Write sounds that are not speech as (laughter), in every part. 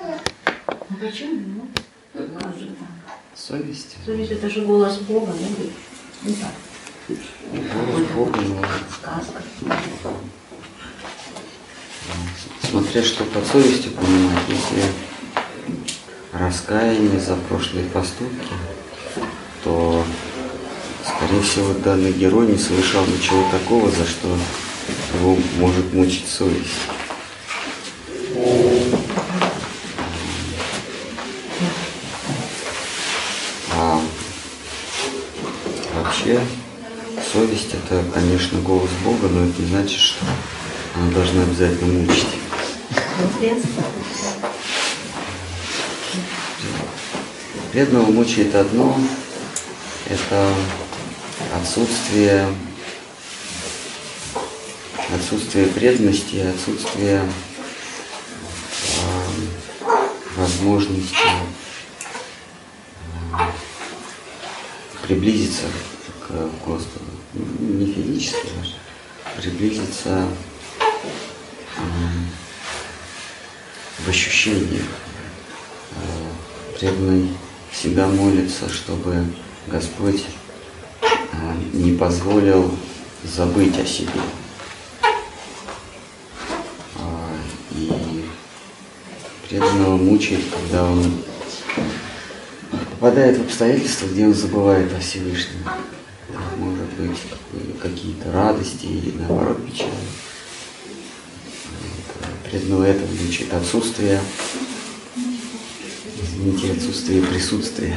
А почему? Ну? Совесть. Совесть это же голос Бога, ну, не так. Голос Бога, но Сказка. смотря что под совестью понимать, если раскаяние за прошлые поступки, то, скорее всего, данный герой не совершал ничего такого, за что его может мучить совесть. А вообще совесть это, конечно, голос Бога, но это не значит, что она должна обязательно мучить. Бедного мучает одно – это отсутствие, отсутствие преданности, отсутствие э, возможности э, приблизиться. А приблизиться э, в ощущениях. Э, Преданный всегда молится, чтобы Господь э, не позволил забыть о себе. И преданного мучает, когда он попадает в обстоятельства, где он забывает о Всевышнем. Может быть какие-то радости или наоборот печали. Вот, Преданного это мучает отсутствие Извините, отсутствие присутствия.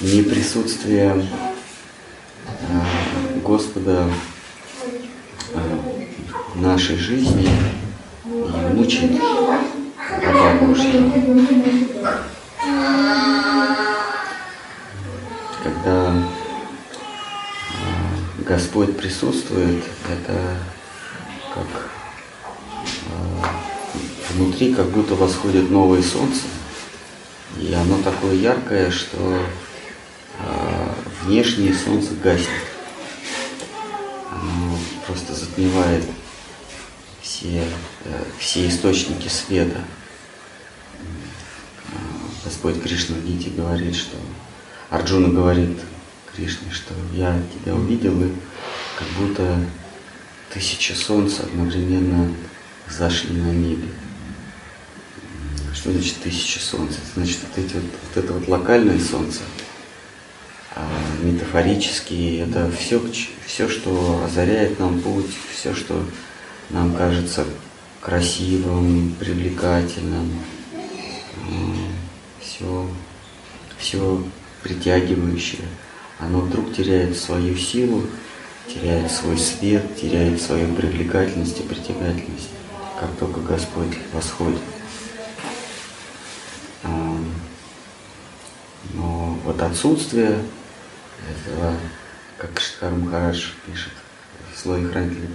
Не присутствие а, Господа а, в нашей жизни и мучает раба Божьего. Когда а, Господь присутствует, это как а, внутри как будто восходит новое солнце, и оно такое яркое, что э, внешнее солнце гаснет. Оно просто затмевает все, э, все источники света. Э, Господь Кришна в Гите говорит, что Арджуна говорит Кришне, что я тебя увидел, и как будто тысяча солнца одновременно зашли на небе. Что значит тысяча солнца? Значит, вот, эти вот, вот это вот локальное солнце, а метафорически это все, все, что озаряет нам путь, все, что нам кажется красивым, привлекательным, все, все притягивающее, оно вдруг теряет свою силу, теряет свой свет, теряет свою привлекательность и притягательность, как только Господь восходит. А, Но вот отсутствие этого, как Шикар Махарадж пишет в слое хранителя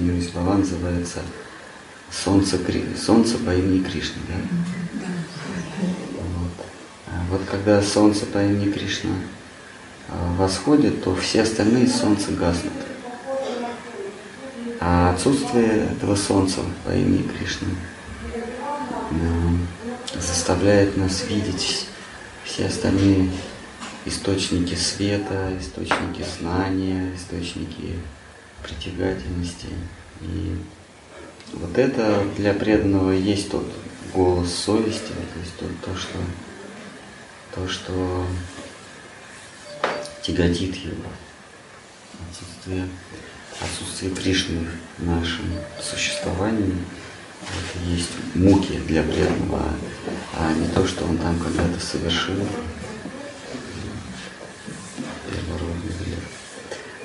него есть слова называется солнце, Кри- солнце по имени Кришны. Да? Вот. А вот когда солнце по имени Кришна восходит, то все остальные солнца гаснут. А отсутствие этого солнца по имени Кришны заставляет нас видеть все остальные источники света, источники знания, источники притягательности. И вот это для преданного есть тот голос совести, то есть то, то что, то, что тяготит его. Отсутствие, отсутствие Кришны в нашем существовании это есть муки для преданного, а не то, что он там когда-то совершил.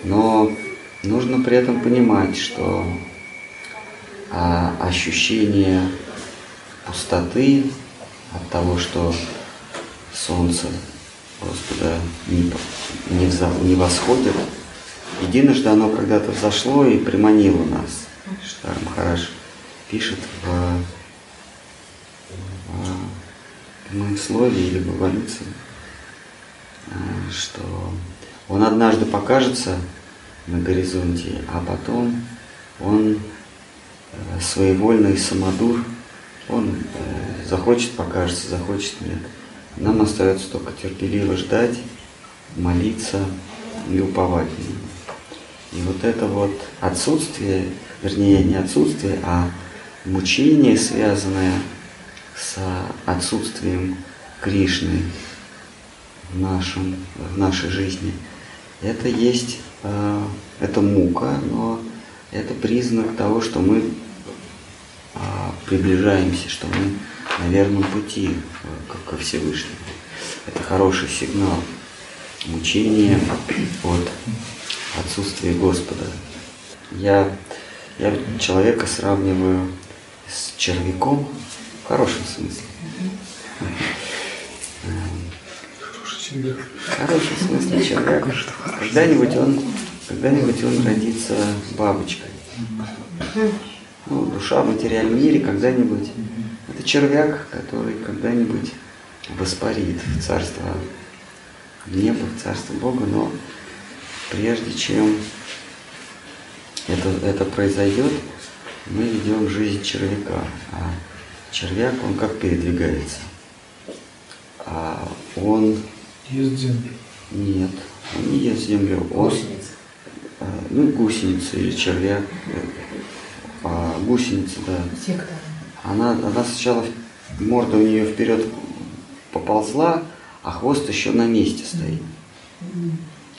Но нужно при этом понимать, что а, ощущение пустоты от того, что солнце Господа не, не, вза- не восходит, единожды оно когда-то взошло и приманило нас. Штар Махарадж пишет в, в моем слове или в эволюции, э, что он однажды покажется на горизонте, а потом он э, своевольный самодур Он э, захочет покажется, захочет нет. Нам остается только терпеливо ждать, молиться и уповать. И вот это вот отсутствие, вернее не отсутствие, а мучение, связанное с отсутствием Кришны в, нашем, в нашей жизни, это есть, э, это мука, но это признак того, что мы э, приближаемся, что мы на верном пути ко Всевышнему. Это хороший сигнал мучения от отсутствия Господа. Я, я человека сравниваю с червяком в хорошем смысле. В хорошем смысле червяк. Когда-нибудь он, когда-нибудь он родится бабочкой. Ну, душа в материальном мире когда-нибудь. Это червяк, который когда-нибудь воспарит в царство неба, в царство Бога, но прежде чем это, это произойдет, мы ведем жизнь червяка. А червяк, он как передвигается? А он... Ест землю. Нет, он не ест землю. Он, Гусеница. а, ну, гусеница или червяк. А, гусеница, да. Сектор. Она, она сначала, морда у нее вперед поползла, а хвост еще на месте стоит.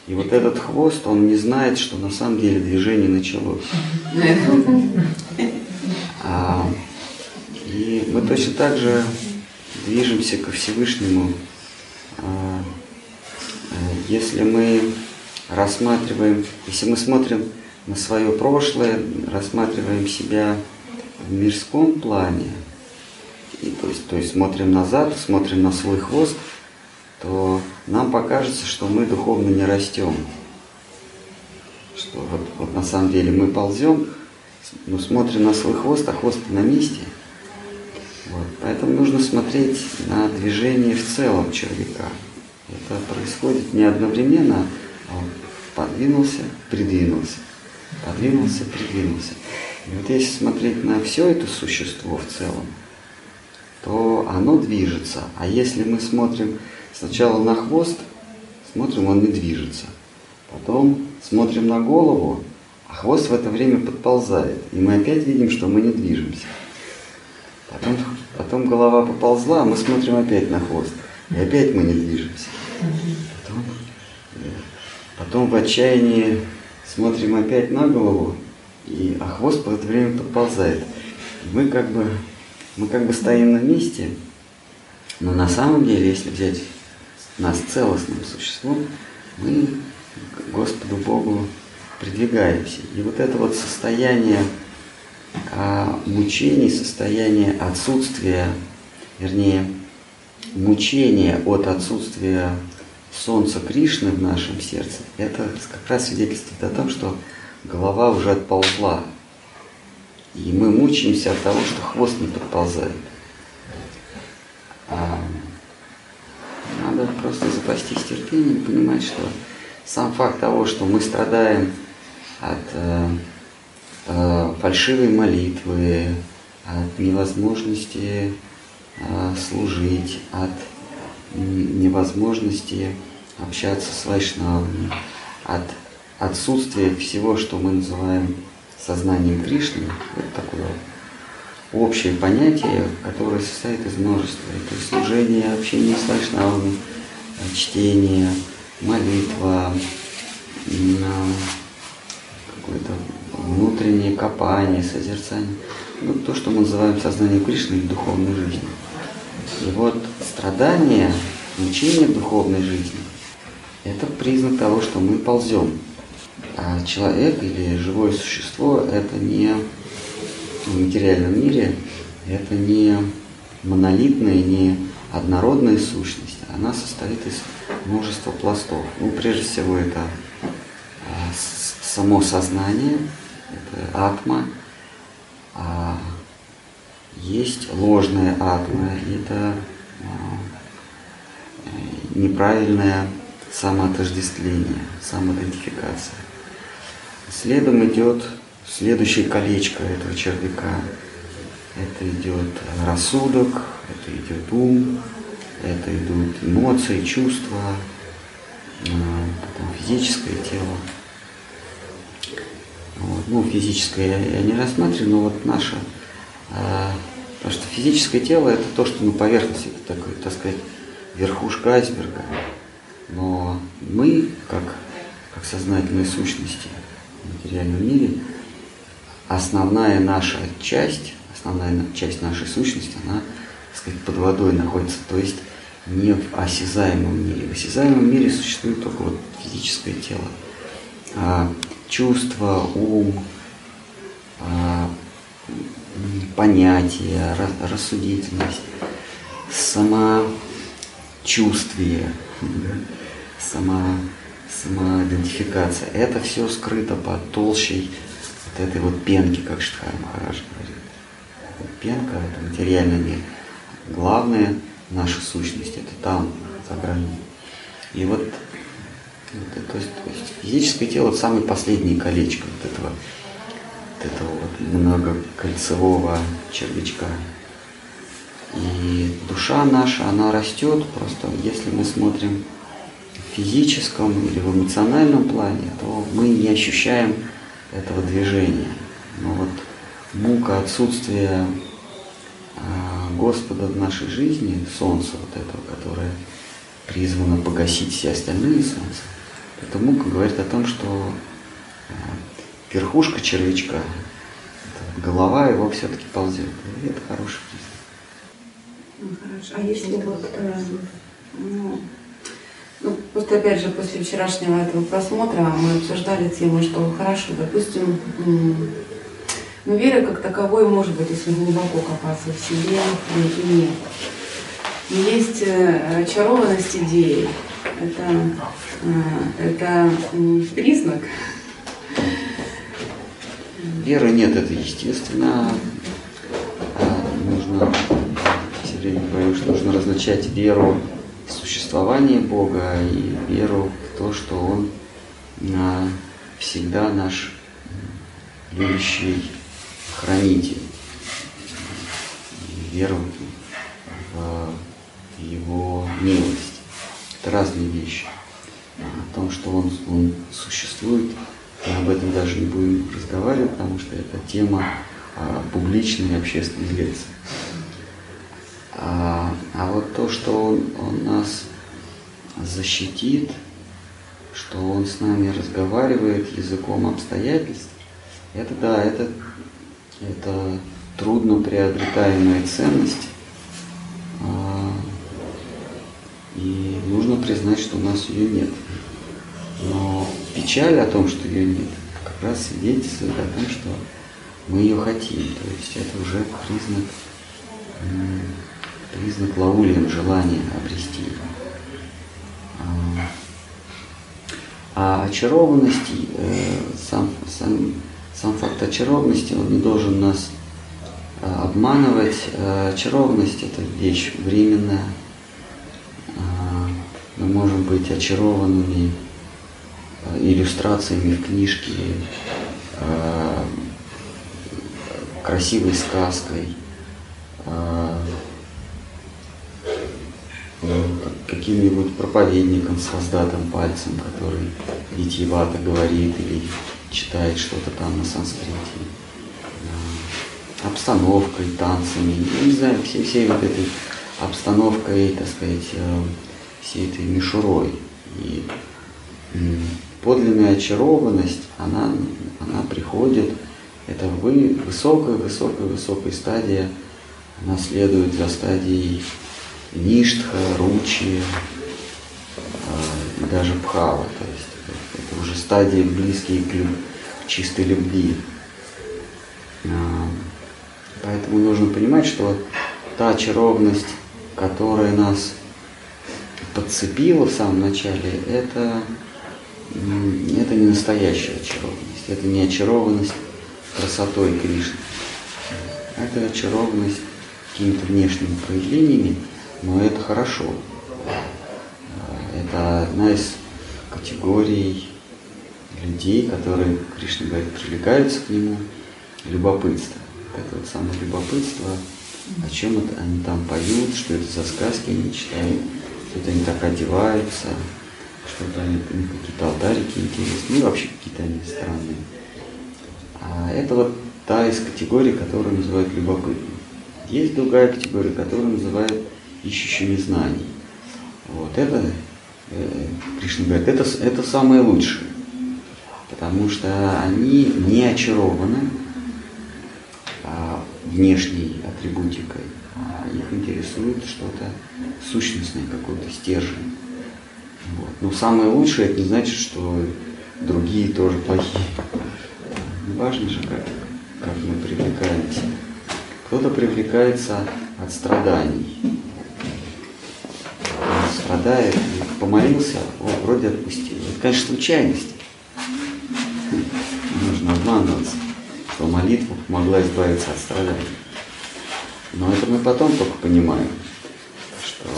И вот этот хвост, он не знает, что на самом деле движение началось. А, и мы точно так же движемся ко Всевышнему. А, э, если мы рассматриваем, если мы смотрим на свое прошлое, рассматриваем себя в мирском плане, и, то, есть, то есть смотрим назад, смотрим на свой хвост, то нам покажется, что мы духовно не растем. Что вот, вот на самом деле мы ползем, но смотрим на свой хвост, а хвост на месте. Вот. Поэтому нужно смотреть на движение в целом червяка. Это происходит не одновременно, а он подвинулся, придвинулся, подвинулся, придвинулся. И вот если смотреть на все это существо в целом, то оно движется. А если мы смотрим сначала на хвост, смотрим, он не движется. Потом смотрим на голову, а хвост в это время подползает. И мы опять видим, что мы не движемся. Потом, потом голова поползла, а мы смотрим опять на хвост. И опять мы не движемся. Потом, э, потом в отчаянии смотрим опять на голову, и, а хвост в это время подползает. Мы как бы мы как бы стоим на месте, но на самом деле, если взять нас целостным существом, мы к Господу Богу придвигаемся. И вот это вот состояние а, мучений, состояние отсутствия, вернее, мучения от отсутствия Солнца Кришны в нашем сердце, это как раз свидетельствует о том, что голова уже отползла и мы мучаемся от того, что хвост не подползает. А надо просто запастись терпением понимать, что сам факт того, что мы страдаем от э, э, фальшивой молитвы, от невозможности э, служить, от невозможности общаться с вайшнавами, от отсутствия всего, что мы называем сознанием Кришны, это такое общее понятие, которое состоит из множества. Это служение, общение с вайшнавами, чтение, молитва, какое-то внутреннее копание, созерцание. Ну, то, что мы называем сознанием Кришны или духовной жизнью. И вот страдание, мучение духовной жизни – это признак того, что мы ползем а человек или живое существо – это не в материальном мире, это не монолитная, не однородная сущность. Она состоит из множества пластов. Ну, прежде всего, это а, само сознание, это атма, а есть ложная атма, это а, неправильное самоотождествление, самоидентификация. Следом идет следующее колечко этого червяка. это идет рассудок, это идет ум, это идут эмоции, чувства, а, потом физическое тело. Вот. Ну, физическое я, я не рассматриваю, но вот наше, а, потому что физическое тело это то, что на поверхности, это такой, так сказать, верхушка айсберга. Но мы, как, как сознательные сущности в материальном мире, основная наша часть, основная часть нашей сущности, она, так сказать, под водой находится. То есть не в осязаемом мире. В осязаемом мире существует только вот физическое тело. А чувства, ум, а, понятия, рассудительность, самочувствие, сама, самоидентификация. Это все скрыто под толщей вот этой вот пенки, как Штхар Махарадж говорит. Пенка – это материальный мир. Главное – наша сущность, это там, за гранью. И вот, вот то, есть, то есть физическое тело это самое последнее колечко вот этого, вот этого вот многокольцевого червячка. И душа наша, она растет просто, если мы смотрим в физическом или в эмоциональном плане, то мы не ощущаем этого движения. Но вот мука отсутствия Господа в нашей жизни, солнце вот этого, которое призвано погасить все остальные солнца, эта мука говорит о том, что э, верхушка червячка, голова его все-таки ползет. И это хороший признак. Ну, хорошо. А если вот, э, ну, ну, просто опять же, после вчерашнего этого просмотра мы обсуждали тему, что хорошо, допустим, но вера как таковой может быть, если глубоко копаться в себе, и нет. Есть э, очарованность идеи. Это, э, это признак. Веры нет, это естественно. А нужно, все время говорю, что нужно различать веру в существование Бога и веру в то, что Он а, всегда наш любящий хранитель, веру в его милость. Это разные вещи. О том, что он, он существует, мы об этом даже не будем разговаривать, потому что это тема а, публичной и общественной лекции. А, а вот то, что он, он нас защитит, что он с нами разговаривает языком обстоятельств, это да, это это трудно приобретаемая ценность. А, и нужно признать, что у нас ее нет. Но печаль о том, что ее нет, как раз свидетельствует о том, что мы ее хотим. То есть это уже признак, признак лаулием желания обрести. А, а очарованность, э, сам, сам сам факт очарованности, он не должен нас а, обманывать. А, очарованность – это вещь временная. А, мы можем быть очарованными иллюстрациями в книжке, красивой сказкой, каким-нибудь проповедником с воздатым пальцем, который витиевато говорит или читает что-то там на санскрите, обстановкой, танцами, я не знаю, всей, всей вот этой обстановкой, так сказать, э, всей этой мишурой. И подлинная очарованность, она, она приходит, это вы, высокая, высокая, высокая стадия, она следует за стадией ништха, ручи, э, даже пхава. То есть это уже стадии близкие к, чистой любви. А, поэтому нужно понимать, что та очарованность, которая нас подцепила в самом начале, это, это не настоящая очарованность, это не очарованность красотой Кришны. Это очарованность какими-то внешними проявлениями, но это хорошо. Это одна из категорий людей, которые, Кришна говорит, привлекаются к нему, любопытство. это вот самое любопытство, о чем это они там поют, что это за сказки они читают, что-то они так одеваются, что-то они, у них какие-то алтарики интересные, ну вообще какие-то они странные. А это вот та из категорий, которую называют любопытным. Есть другая категория, которую называют ищущими знаний. Вот это, э, Кришна говорит, это, это самое лучшее, потому что они не очарованы а, внешней атрибутикой, а их интересует что-то сущностное, какой-то стержень. Вот. Но самое лучшее, это не значит, что другие тоже плохие. Важно же, как, как мы привлекаемся. Кто-то привлекается от страданий. Он страдает, помолился, о, вроде отпустил. Это, конечно, случайность. Нужно обманываться, что молитва помогла избавиться от страданий. Но это мы потом только понимаем, что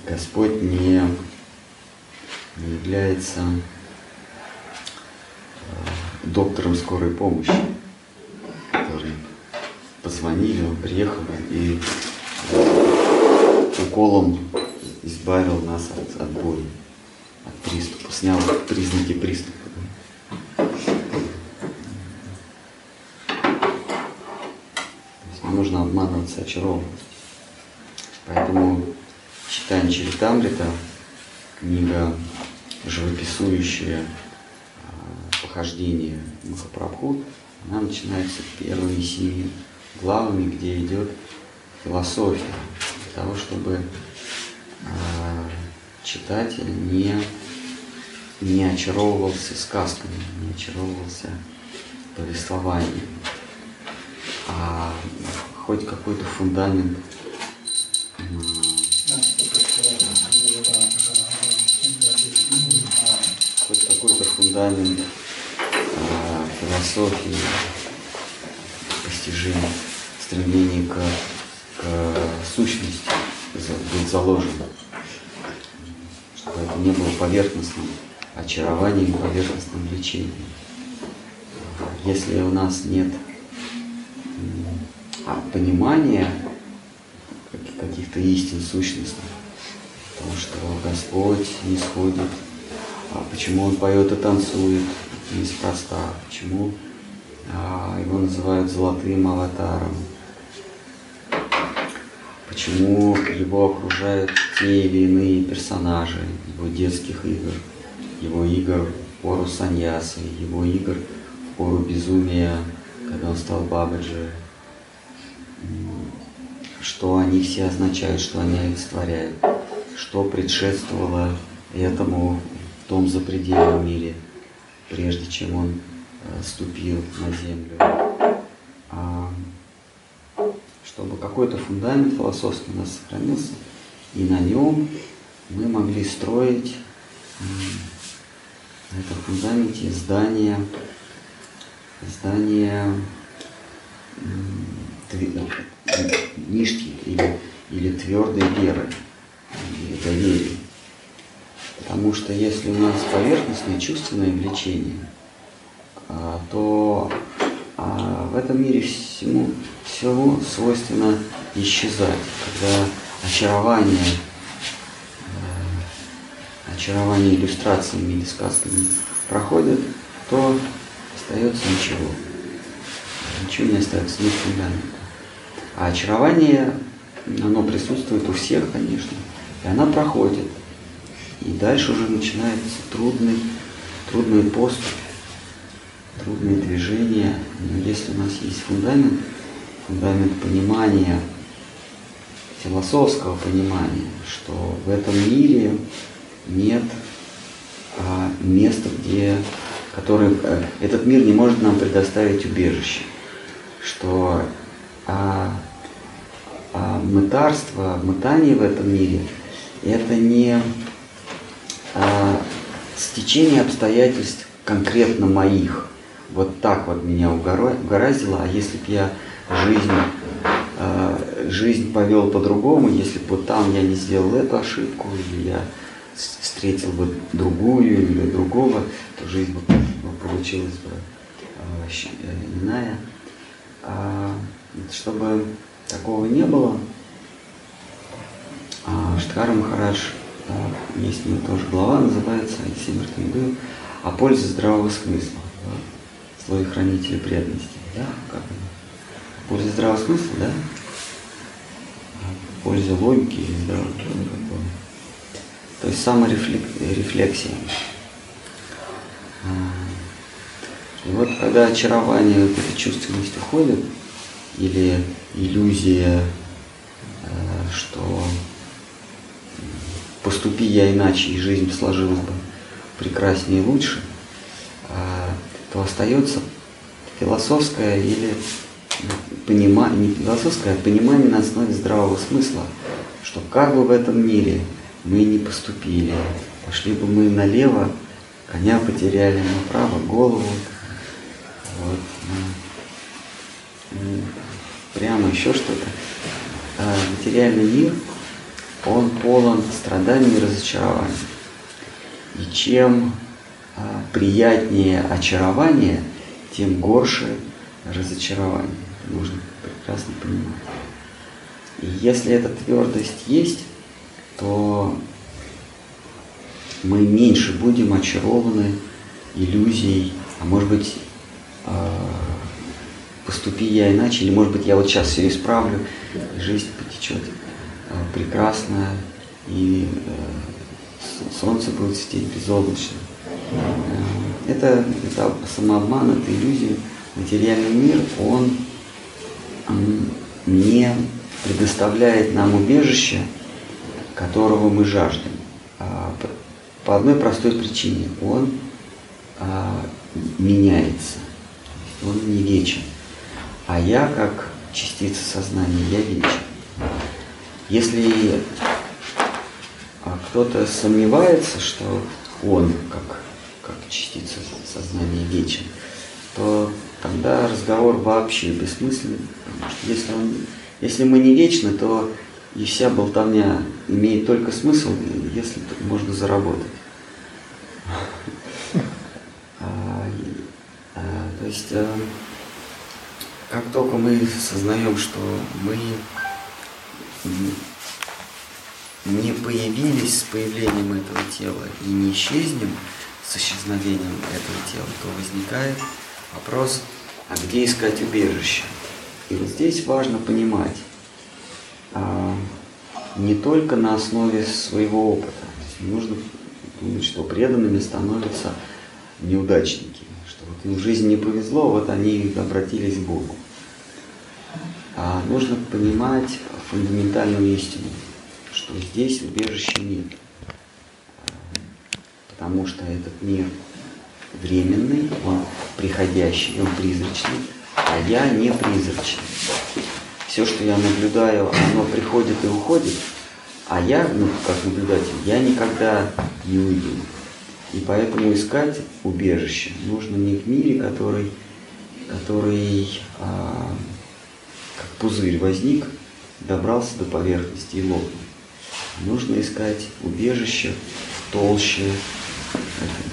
э, Господь не, не является доктором скорой помощи, который позвонили, он приехал и уколом избавил нас от, от боли, от приступа, снял признаки приступа. Нужно обманываться, очаровываться. Поэтому читание Чаритамрита, книга живописующая похождение Махапрабху, она начинается первыми семи главами, где идет философия, для того, чтобы э, читатель не, не очаровывался сказками, не очаровывался повествованием, а хоть какой-то фундамент какой-то фундамент философии, постижения, стремление к, к сущности быть заложено, чтобы это не было поверхностным очарованием, поверхностным лечением. Если у нас нет а, понимания каких-то истин сущностных, потому что Господь не сходит, почему Он поет и танцует, неспроста. Почему а, его называют золотым аватаром? Почему его окружают те или иные персонажи его детских игр, его игр в пору саньясы, его игр в пору безумия, когда он стал бабаджи? Что они все означают, что они олицетворяют? Что предшествовало этому том запредельном мире – прежде чем он э, ступил на землю, а, чтобы какой-то фундамент философский у нас сохранился, и на нем мы могли строить на этом фундаменте здание, здание нишки или, или твердой веры, или доверия. Потому что если у нас поверхностное чувственное влечение, а, то а, в этом мире всему, всего свойственно исчезать. Когда очарование, э, очарование иллюстрациями или сказками проходит, то остается ничего. Ничего не остается, нет фундамента. А очарование, оно присутствует у всех, конечно, и она проходит. И дальше уже начинается трудный, трудный поступ, трудные движения. Но если у нас есть фундамент, фундамент понимания, философского понимания, что в этом мире нет а, места, где, который, а, этот мир не может нам предоставить убежище, что а, а мытарство, мытание в этом мире это не стечение обстоятельств конкретно моих. Вот так вот меня угораздило, а если бы я жизнь, э, жизнь повел по-другому, если бы там я не сделал эту ошибку, или я встретил бы другую или другого, то жизнь бы получилась бы э, э, иная. А, чтобы такого не было, а, Штхар Махарадж, есть у него тоже глава, называется Симертингу, о пользе здравого смысла, да, слой хранителя преданности. Да, как оно? О пользе здравого смысла, да? О пользе логики или здравого такое. То есть саморефлексия. А, И вот когда очарование, вот эта чувственность уходит, или иллюзия, э, что поступи я иначе, и жизнь сложилась бы прекраснее и лучше, а, то остается философское или понимание, не философское, а понимание на основе здравого смысла, что как бы в этом мире мы не поступили, пошли бы мы налево, коня потеряли, направо голову, вот, ну, прямо еще что-то. А материальный мир, он полон страданий и разочарований. И чем а, приятнее очарование, тем горше разочарование. Это Нужно прекрасно понимать. И если эта твердость есть, то мы меньше будем очарованы иллюзией, а может быть, а, поступи я иначе, или может быть я вот сейчас все исправлю, и жизнь потечет а, прекрасно, и э, солнце будет светить безоблачно. Э, Это, это самообман, это иллюзия. Материальный мир, он не предоставляет нам убежище, которого мы жаждем. А, По одной простой причине. Он а, меняется. Он не вечен. А я, как частица сознания, я вечен. Если а, кто-то сомневается, что он, как, как частица сознания, вечен, то тогда разговор вообще бессмысленный. Потому что если, он, если мы не вечны, то и вся болтовня имеет только смысл, если можно заработать. А, а, То есть, э, как только мы сознаем, что мы не появились с появлением этого тела и не исчезнем с исчезновением этого тела, то возникает вопрос, а где искать убежище? И вот здесь важно понимать, а, не только на основе своего опыта. Нужно думать, что преданными становятся неудачники, что вот им в жизни не повезло, вот они обратились к Богу. А нужно понимать фундаментальную истину, что здесь убежища нет. Потому что этот мир временный, он приходящий, он призрачный, а я не призрачный. Все, что я наблюдаю, оно приходит и уходит, а я, ну, как наблюдатель, я никогда не уйду. И поэтому искать убежище нужно не в мире, который, который а, как пузырь возник, добрался до поверхности и лопнул. Нужно искать убежище в толще,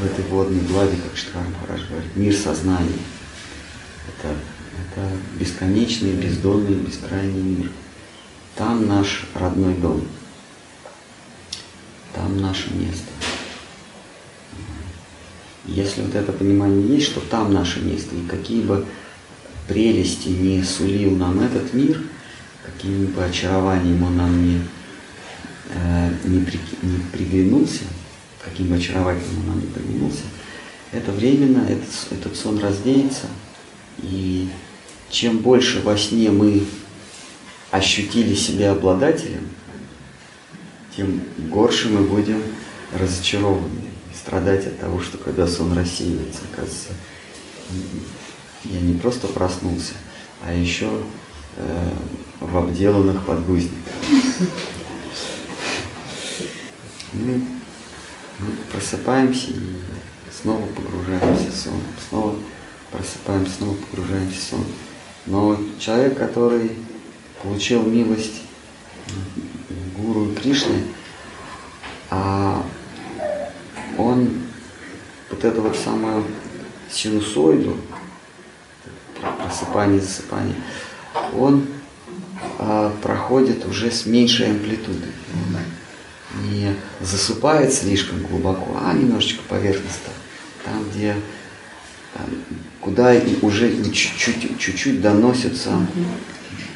в этой водной глади, как Штхар Махарадж говорит, мир сознания. Это, это бесконечный, бездонный, бескрайний мир. Там наш родной дом. Там наше место. Если вот это понимание есть, что там наше место, и какие бы прелести не сулил нам этот мир, каким бы очарованием он нам не, э, не, при, не приглянулся, каким бы очаровательным он нам не приглянулся, это временно, этот, этот сон раздеется, и чем больше во сне мы ощутили себя обладателем, тем горше мы будем разочарованы страдать от того, что когда сон рассеивается, оказывается, я не просто проснулся, а еще э, в обделанных подгузниках. Мы, мы просыпаемся и снова погружаемся в сон, снова просыпаемся, снова погружаемся в сон. Но человек, который получил милость гуру Кришны, а он вот эту вот самую синусоиду просыпание, засыпание, он а, проходит уже с меньшей амплитудой. Он не засыпает слишком глубоко, а немножечко поверхностно. Там, где там, куда уже чуть-чуть, чуть-чуть доносится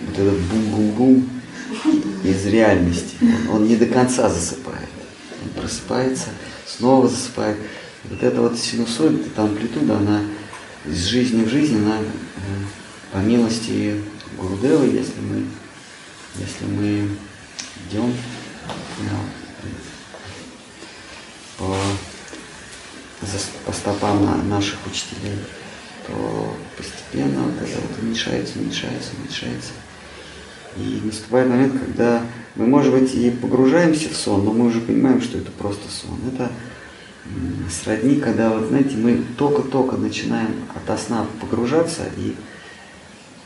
вот этот бум-бум-бум из реальности. Он, он не до конца засыпает. Он просыпается, снова засыпает. Вот эта вот синусоида, эта амплитуда, она из жизни в жизнь, она э, по милости Гурудева, если мы, если мы идем по, по стопам на, наших учителей, то постепенно вот это вот уменьшается, уменьшается, уменьшается. И наступает момент, когда мы, может быть, и погружаемся в сон, но мы уже понимаем, что это просто сон. Это сродни, когда, вот, знаете, мы только-только начинаем от сна погружаться, и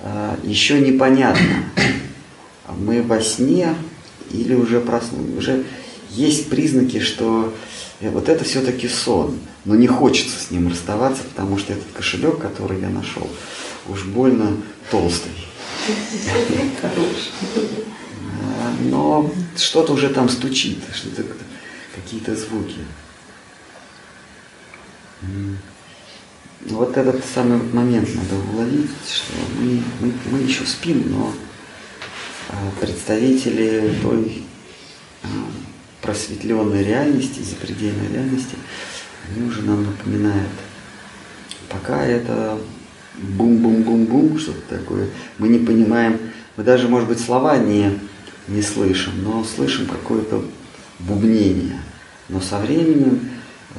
э, еще непонятно, мы во сне или уже проснулись. Уже есть признаки, что э, вот это все-таки сон, но не хочется с ним расставаться, потому что этот кошелек, который я нашел, уж больно толстый. Но что-то уже там стучит, что-то какие-то звуки. Вот этот самый момент надо уловить, что мы, мы, мы еще спим, но а, представители той а, просветленной реальности, запредельной реальности, они уже нам напоминают. Пока это бум-бум-бум-бум, что-то такое, мы не понимаем, мы даже, может быть, слова не, не слышим, но слышим какое-то бубнение. Но со временем э,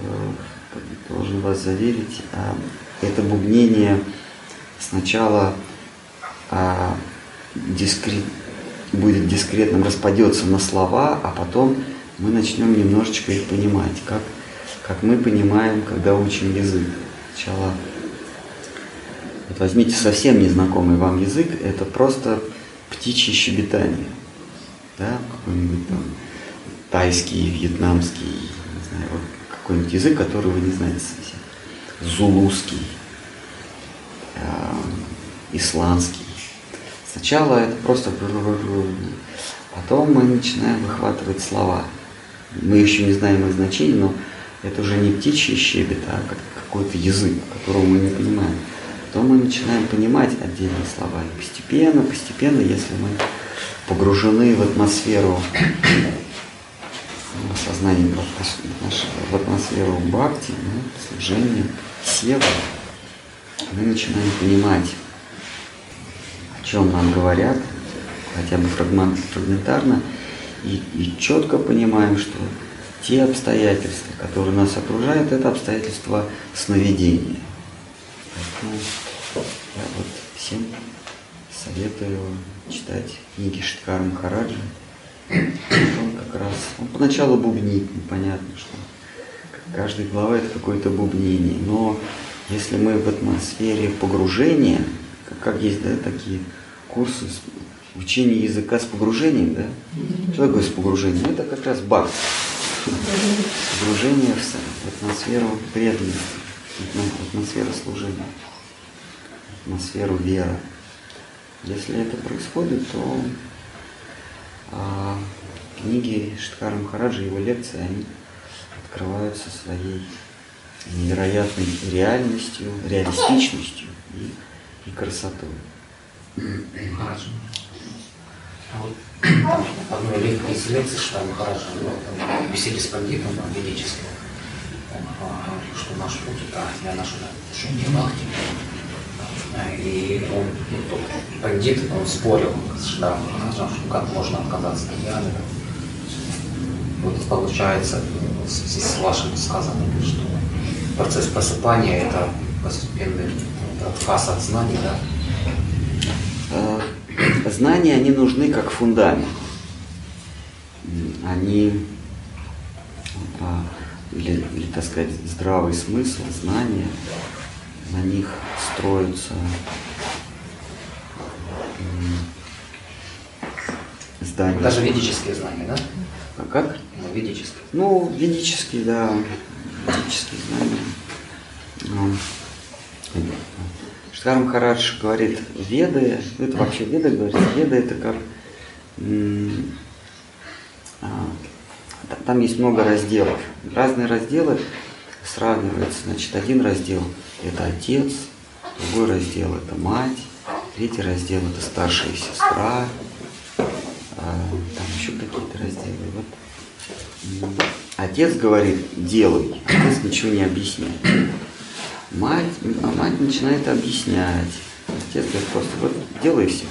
должен вас заверить, а, это бубнение сначала а, дискрет, будет дискретным, распадется на слова, а потом мы начнем немножечко их понимать, как, как мы понимаем, когда учим язык. Сначала вот возьмите совсем незнакомый вам язык, это просто птичье щебетание. Да, какой-нибудь там тайский, вьетнамский, не знаю, вот какой-нибудь язык, который вы не знаете совсем. Зулузский, э, исландский. Сначала это просто потом мы начинаем выхватывать слова. Мы еще не знаем их значения, но это уже не птичий щебет, а как какой-то язык, которого мы не понимаем. Потом мы начинаем понимать отдельные слова. И постепенно, постепенно, если мы погружены в атмосферу сознание в атмосферу бхакти, да, служения, сева, мы начинаем понимать, о чем нам говорят, хотя бы фрагментарно, и, и четко понимаем, что те обстоятельства, которые нас окружают, это обстоятельства сновидения. Поэтому я вот всем советую читать книги Шиткара Махараджа, он как раз, он поначалу бубнит, непонятно, что каждая глава это какое-то бубнение, но если мы в атмосфере погружения, как, как есть да, такие курсы учения языка с погружением, да? Что такое с погружением? Это как раз бак. Погружение в атмосферу преданности, атмосферу служения, в атмосферу веры. Если это происходит, то а книги Штхара Махараджа, его лекции, они открываются своей невероятной реальностью, реалистичностью и, и красотой. Хорошо. А вот (coughs) одной из лекций Штхара Махараджа, ну, беседе с пандитом ведическим, говорил, что наш путь это для нашего шумки бхакти. И он, ну, пандит, он спорил с Шидам, что как можно отказаться от гьяны. Вот получается, в связи с вашим сказанным, что процесс просыпания – это постепенный отказ от знаний, да? Э, знания, они нужны как фундамент. Они, а, или, или так сказать, здравый смысл, знания, на них строятся здания. Даже ведические знания, да? А как? Ну, ведические. Ну, ведические, да, ведические знания. Ну, Штхар Махарадж говорит, веды, это вообще веды говорит, веды это как, а, та- там есть много разделов. Разные разделы сравниваются. Значит, один раздел это отец, другой раздел это мать, третий раздел это старшая сестра, а, там еще какие-то разделы. Вот. Отец говорит, делай, отец ничего не объясняет. Мать, а мать начинает объяснять. Отец говорит просто, вот делай все.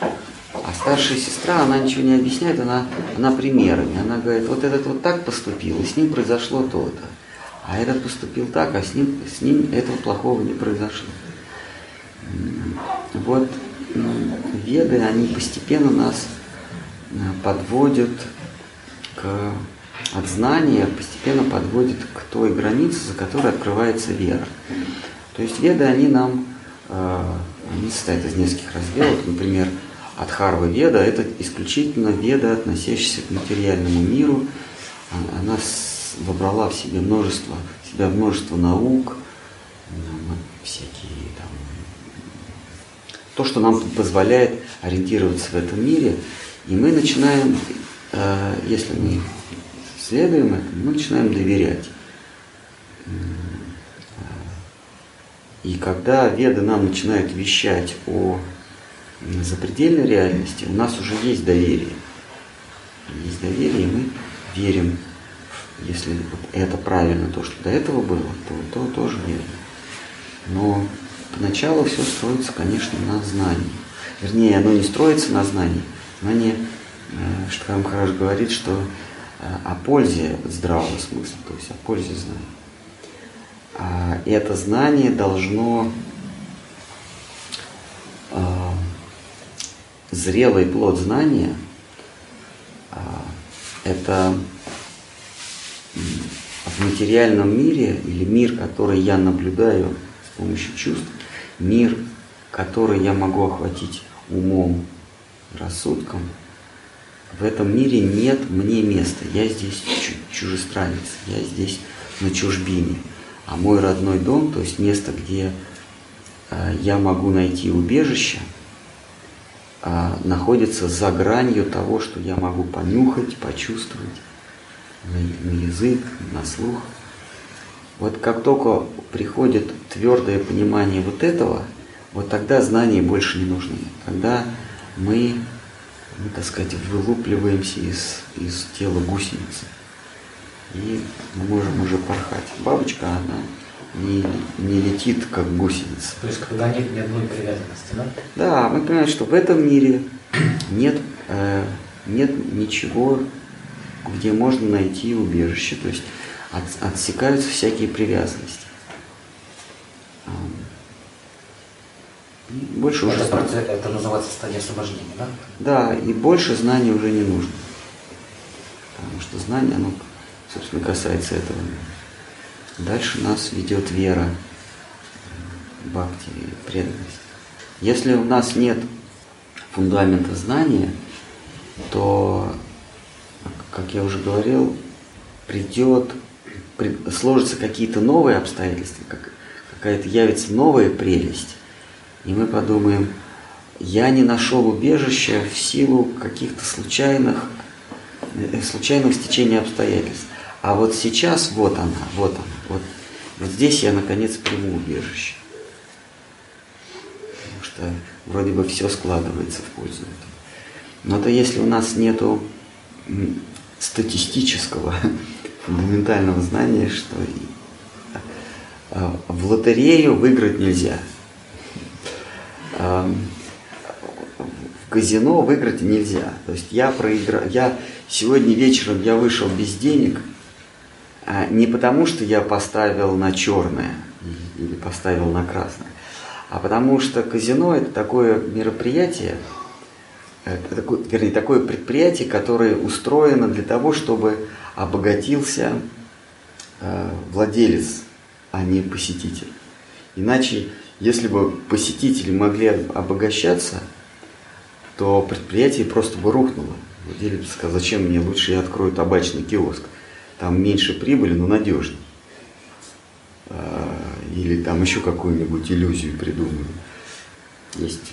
А старшая сестра, она ничего не объясняет, она, она примерами. Она говорит, вот этот вот так поступил, и с ним произошло то-то. А этот поступил так, а с ним, с ним этого плохого не произошло. Вот м, веды, они постепенно нас э, подводят к от знания постепенно подводят к той границе, за которой открывается вера. То есть веды, они нам, э, они состоят из нескольких разделов. Например, Адхарва Веда – это исключительно веда, относящаяся к материальному миру. Она вобрала в себе множество, в себя множество наук, всякие там, то, что нам позволяет ориентироваться в этом мире. И мы начинаем, э, если мы следуем этому, мы начинаем доверять. Э, И когда веды нам начинают вещать о запредельной реальности, у нас уже есть доверие. Есть доверие, и мы верим, если вот это правильно, то, что до этого было, то, то тоже верно. Но поначалу все строится, конечно, на знании. Вернее, оно не строится на знании. Знание, э, Штхар Махарадж говорит, что э, о пользе здравого смысла, то есть о пользе знания. А это знание должно а, зрелый плод знания это в материальном мире или мир, который я наблюдаю с помощью чувств, мир, который я могу охватить умом, рассудком, в этом мире нет мне места. Я здесь чу- чужестранец, я здесь на чужбине. А мой родной дом, то есть место, где э, я могу найти убежище, а, находится за гранью того, что я могу понюхать, почувствовать на, на язык, на слух. Вот как только приходит твердое понимание вот этого, вот тогда знания больше не нужны. Когда мы, ну, так сказать, вылупливаемся из, из тела гусеницы. И мы можем уже порхать. Бабочка, она не, не летит, как гусеница. То есть, когда нет ни одной привязанности, да? Да, мы понимаем, что в этом мире нет, э, нет ничего, где можно найти убежище, то есть от- отсекаются всякие привязанности. И Больше уже Это, зна- процесс- это называется стадия освобождения, да? да, и больше знаний уже не нужно. Потому что знание, оно, собственно, касается этого. Дальше нас ведет вера, бхакти, преданность. Если у нас нет фундамента знания, то, как я уже говорил, придет, при- сложатся какие-то новые обстоятельства, как, какая-то явится новая прелесть, и мы подумаем, я не нашел убежища в силу каких-то случайных, э, случайных стечений обстоятельств. А вот сейчас вот она, вот она, вот, вот здесь я наконец приму убежище. Потому что вроде бы все складывается в пользу этого. Но то если у нас нету статистического фундаментального знания, что а, в лотерею выиграть нельзя. В казино выиграть нельзя. То есть я проиграл, я сегодня вечером я вышел без денег, а, не потому что я поставил на черное или поставил на красное, а потому что казино это такое мероприятие, такое, вернее, такое предприятие, которое устроено для того, чтобы обогатился э, владелец, а не посетитель. Иначе, если бы посетители могли обогащаться, то предприятие просто бы рухнуло. Владелец бы сказал, зачем мне лучше я открою табачный киоск. Там меньше прибыли, но надежнее. А, или там еще какую-нибудь иллюзию придумаю. Есть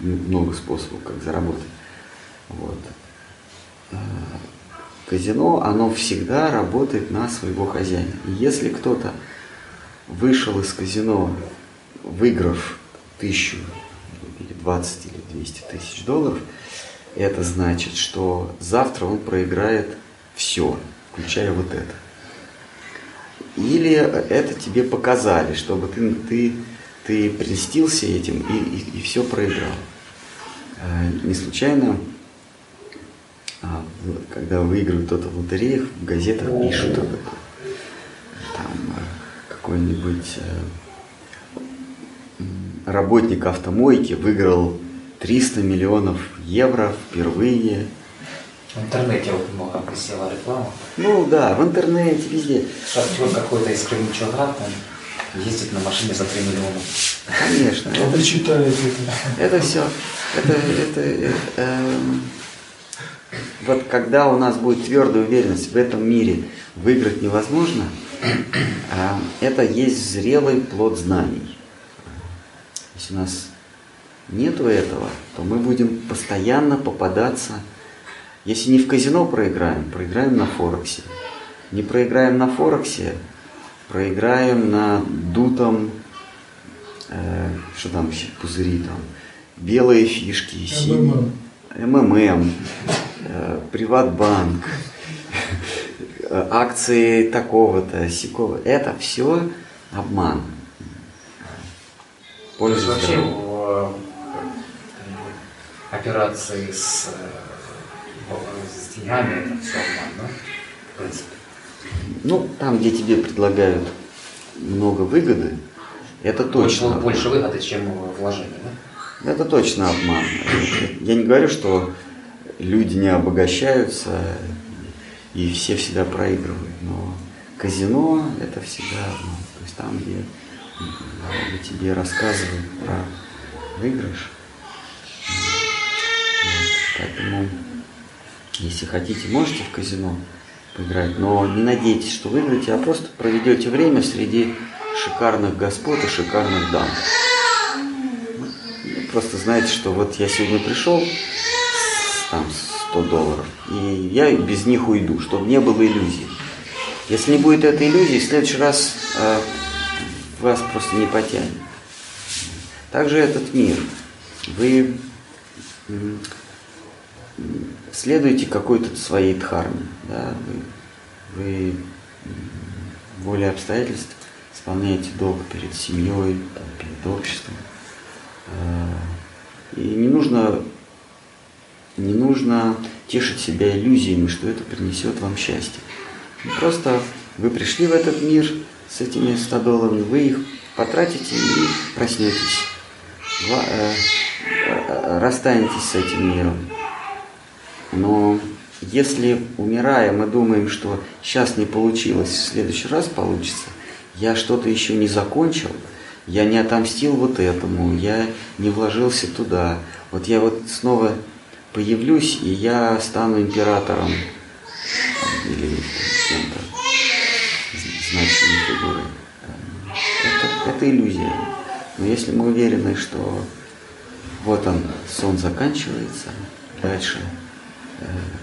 много способов, как заработать. Вот. А, казино, оно всегда работает на своего хозяина. И если кто-то вышел из казино, выиграв тысячу, или 20 или 200 тысяч долларов, это значит, что завтра он проиграет все, включая вот это. Или это тебе показали, чтобы ты, ты, ты прельстился этим и, и, и все проиграл. А, не случайно, а, когда выигрывают кто-то в лотереях, в газетах пишут об этом. Там э, какой-нибудь э, работник автомойки выиграл 300 миллионов евро впервые. В интернете вот много присела реклама. Ну да, в интернете, везде. Шахтер какой-то из там ездит на машине за 3 миллиона. Конечно. А вы читаете это? Это все. Это, это, э, эм, вот когда у нас будет твердая уверенность в этом мире выиграть невозможно, а это есть зрелый плод знаний. Если у нас нету этого, то мы будем постоянно попадаться, если не в казино проиграем, проиграем на Форексе. Не проиграем на Форексе, проиграем на дутом, э, что там пузыри там, белые фишки, синие, МММ, э, Приватбанк, э, акции такого-то, сякого. Это все обман. Пользуясь вообще в э, операции с, э, с деньгами это все обман, да? В принципе. Ну, там, где тебе предлагают много выгоды, это точно. Больше, больше выгоды, чем вложения, да? Это точно обман. Я не говорю, что люди не обогащаются и все всегда проигрывают, но казино это всегда обман. То есть там, где, где тебе рассказывают про выигрыш. Вот. Поэтому, если хотите, можете в казино поиграть, но не надейтесь, что выиграете, а просто проведете время среди шикарных господ и шикарных дам. Ну, Просто знаете, что вот я сегодня пришел там, с 100 долларов, и я без них уйду, чтобы не было иллюзий. Если не будет этой иллюзии, в следующий раз э, вас просто не потянет. Также этот мир. Вы следуете какой-то своей дхарме. Да? Вы, вы волей обстоятельств исполняете долг перед семьей, перед обществом. А, И не нужно, не нужно тешить себя иллюзиями, что это принесет вам счастье. Просто вы пришли в этот мир с этими 100 долларами, вы их потратите и проснетесь. Ва- э, э, расстанетесь с этим миром. Но если, умирая, мы думаем, что сейчас не получилось, в следующий раз получится, я что-то еще не закончил, я не отомстил вот этому, я не вложился туда. Вот я вот снова появлюсь, и я стану императором или кем-то значимой фигурой. Это, это иллюзия. Но если мы уверены, что вот он, сон заканчивается, дальше,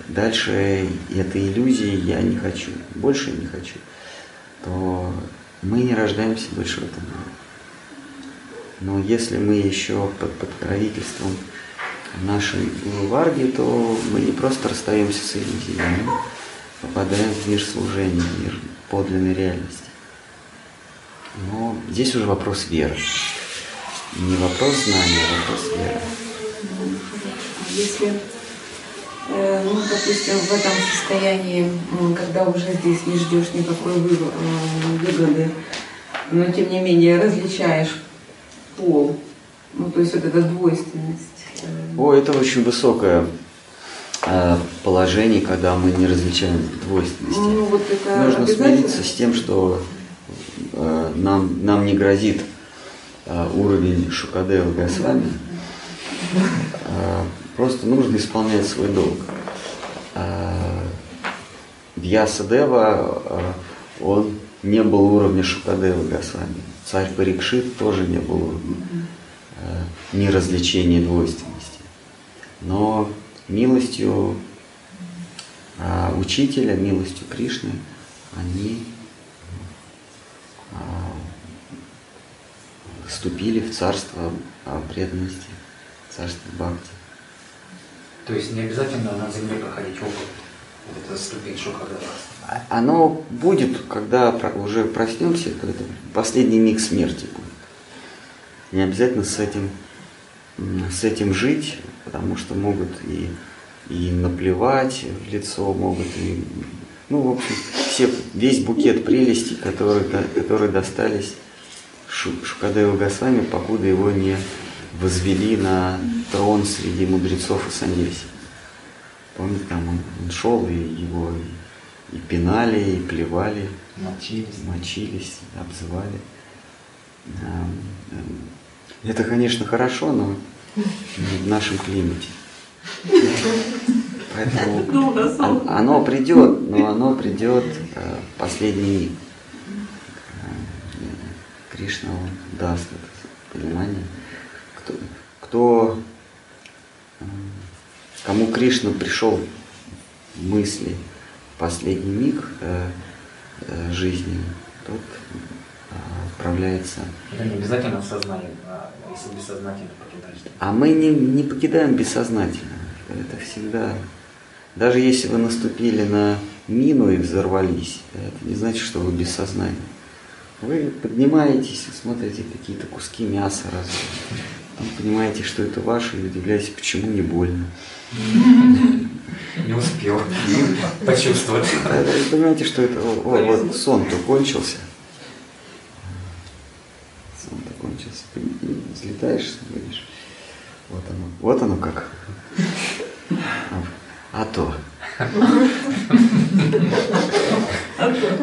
дальше этой иллюзии я не хочу, больше не хочу, то мы не рождаемся больше в этом мире. Но если мы еще под покровительством нашей Варги, то мы не просто расстаемся с иллюзией, мы попадаем в мир служения, в мир подлинной реальности. Но здесь уже вопрос веры. Не вопрос знания, а вопрос веры. А Если, э, ну, допустим, в этом состоянии, когда уже здесь не ждешь никакой э, выгоды, но тем не менее различаешь пол, ну, то есть вот эта двойственность. э, О, это очень высокое э, положение, когда мы не различаем двойственности. Ну, вот это Нужно смириться с тем, что э, нам, нам не грозит э, уровень Шукадева Госвами. Просто нужно исполнять свой долг. Э, Вьясадева, э, он не был уровня Шукадева Госвами. царь Парикшит тоже не было э, ни развлечения, ни двойственности. Но милостью а, учителя, милостью Кришны, они а, вступили в царство а, преданности, царство Бхакти. То есть не обязательно на земле проходить опыт, вот эта ступень шока А- Оно будет, когда уже проснемся, это последний миг смерти будет. Не обязательно с этим, с этим жить, потому что могут и, и наплевать в лицо, могут и, ну, в общем, все, весь букет прелестей, которые, которые достались Шу- Шукадеву Госвами, покуда его не возвели на трон среди мудрецов и саньяси. Помните, там он, он шел, и его и, и пинали, и плевали, Мочились. мочились, обзывали. А, эм, Это, конечно, хорошо, но не в нашем климате. Поэтому он- оно придет, но оно придет э, в последний миг. Э, Кришна он даст это понимание. Кто, кому Кришна пришел в мысли в последний миг э, э, жизни, тот э, отправляется. Это не обязательно в сознании, а если бессознательно покидаешь. А мы не, не покидаем бессознательно. Это всегда. Даже если вы наступили на мину и взорвались, это не значит, что вы без сознания. Вы поднимаетесь, вы смотрите какие-то куски мяса раз, потом понимаете, что это ваше, и удивляетесь, почему не больно. Не успел почувствовать. Вы понимаете, что это о, вот сон-то кончился. Сон-то кончился. Взлетаешь, говоришь, вот оно, вот оно как. А, а то.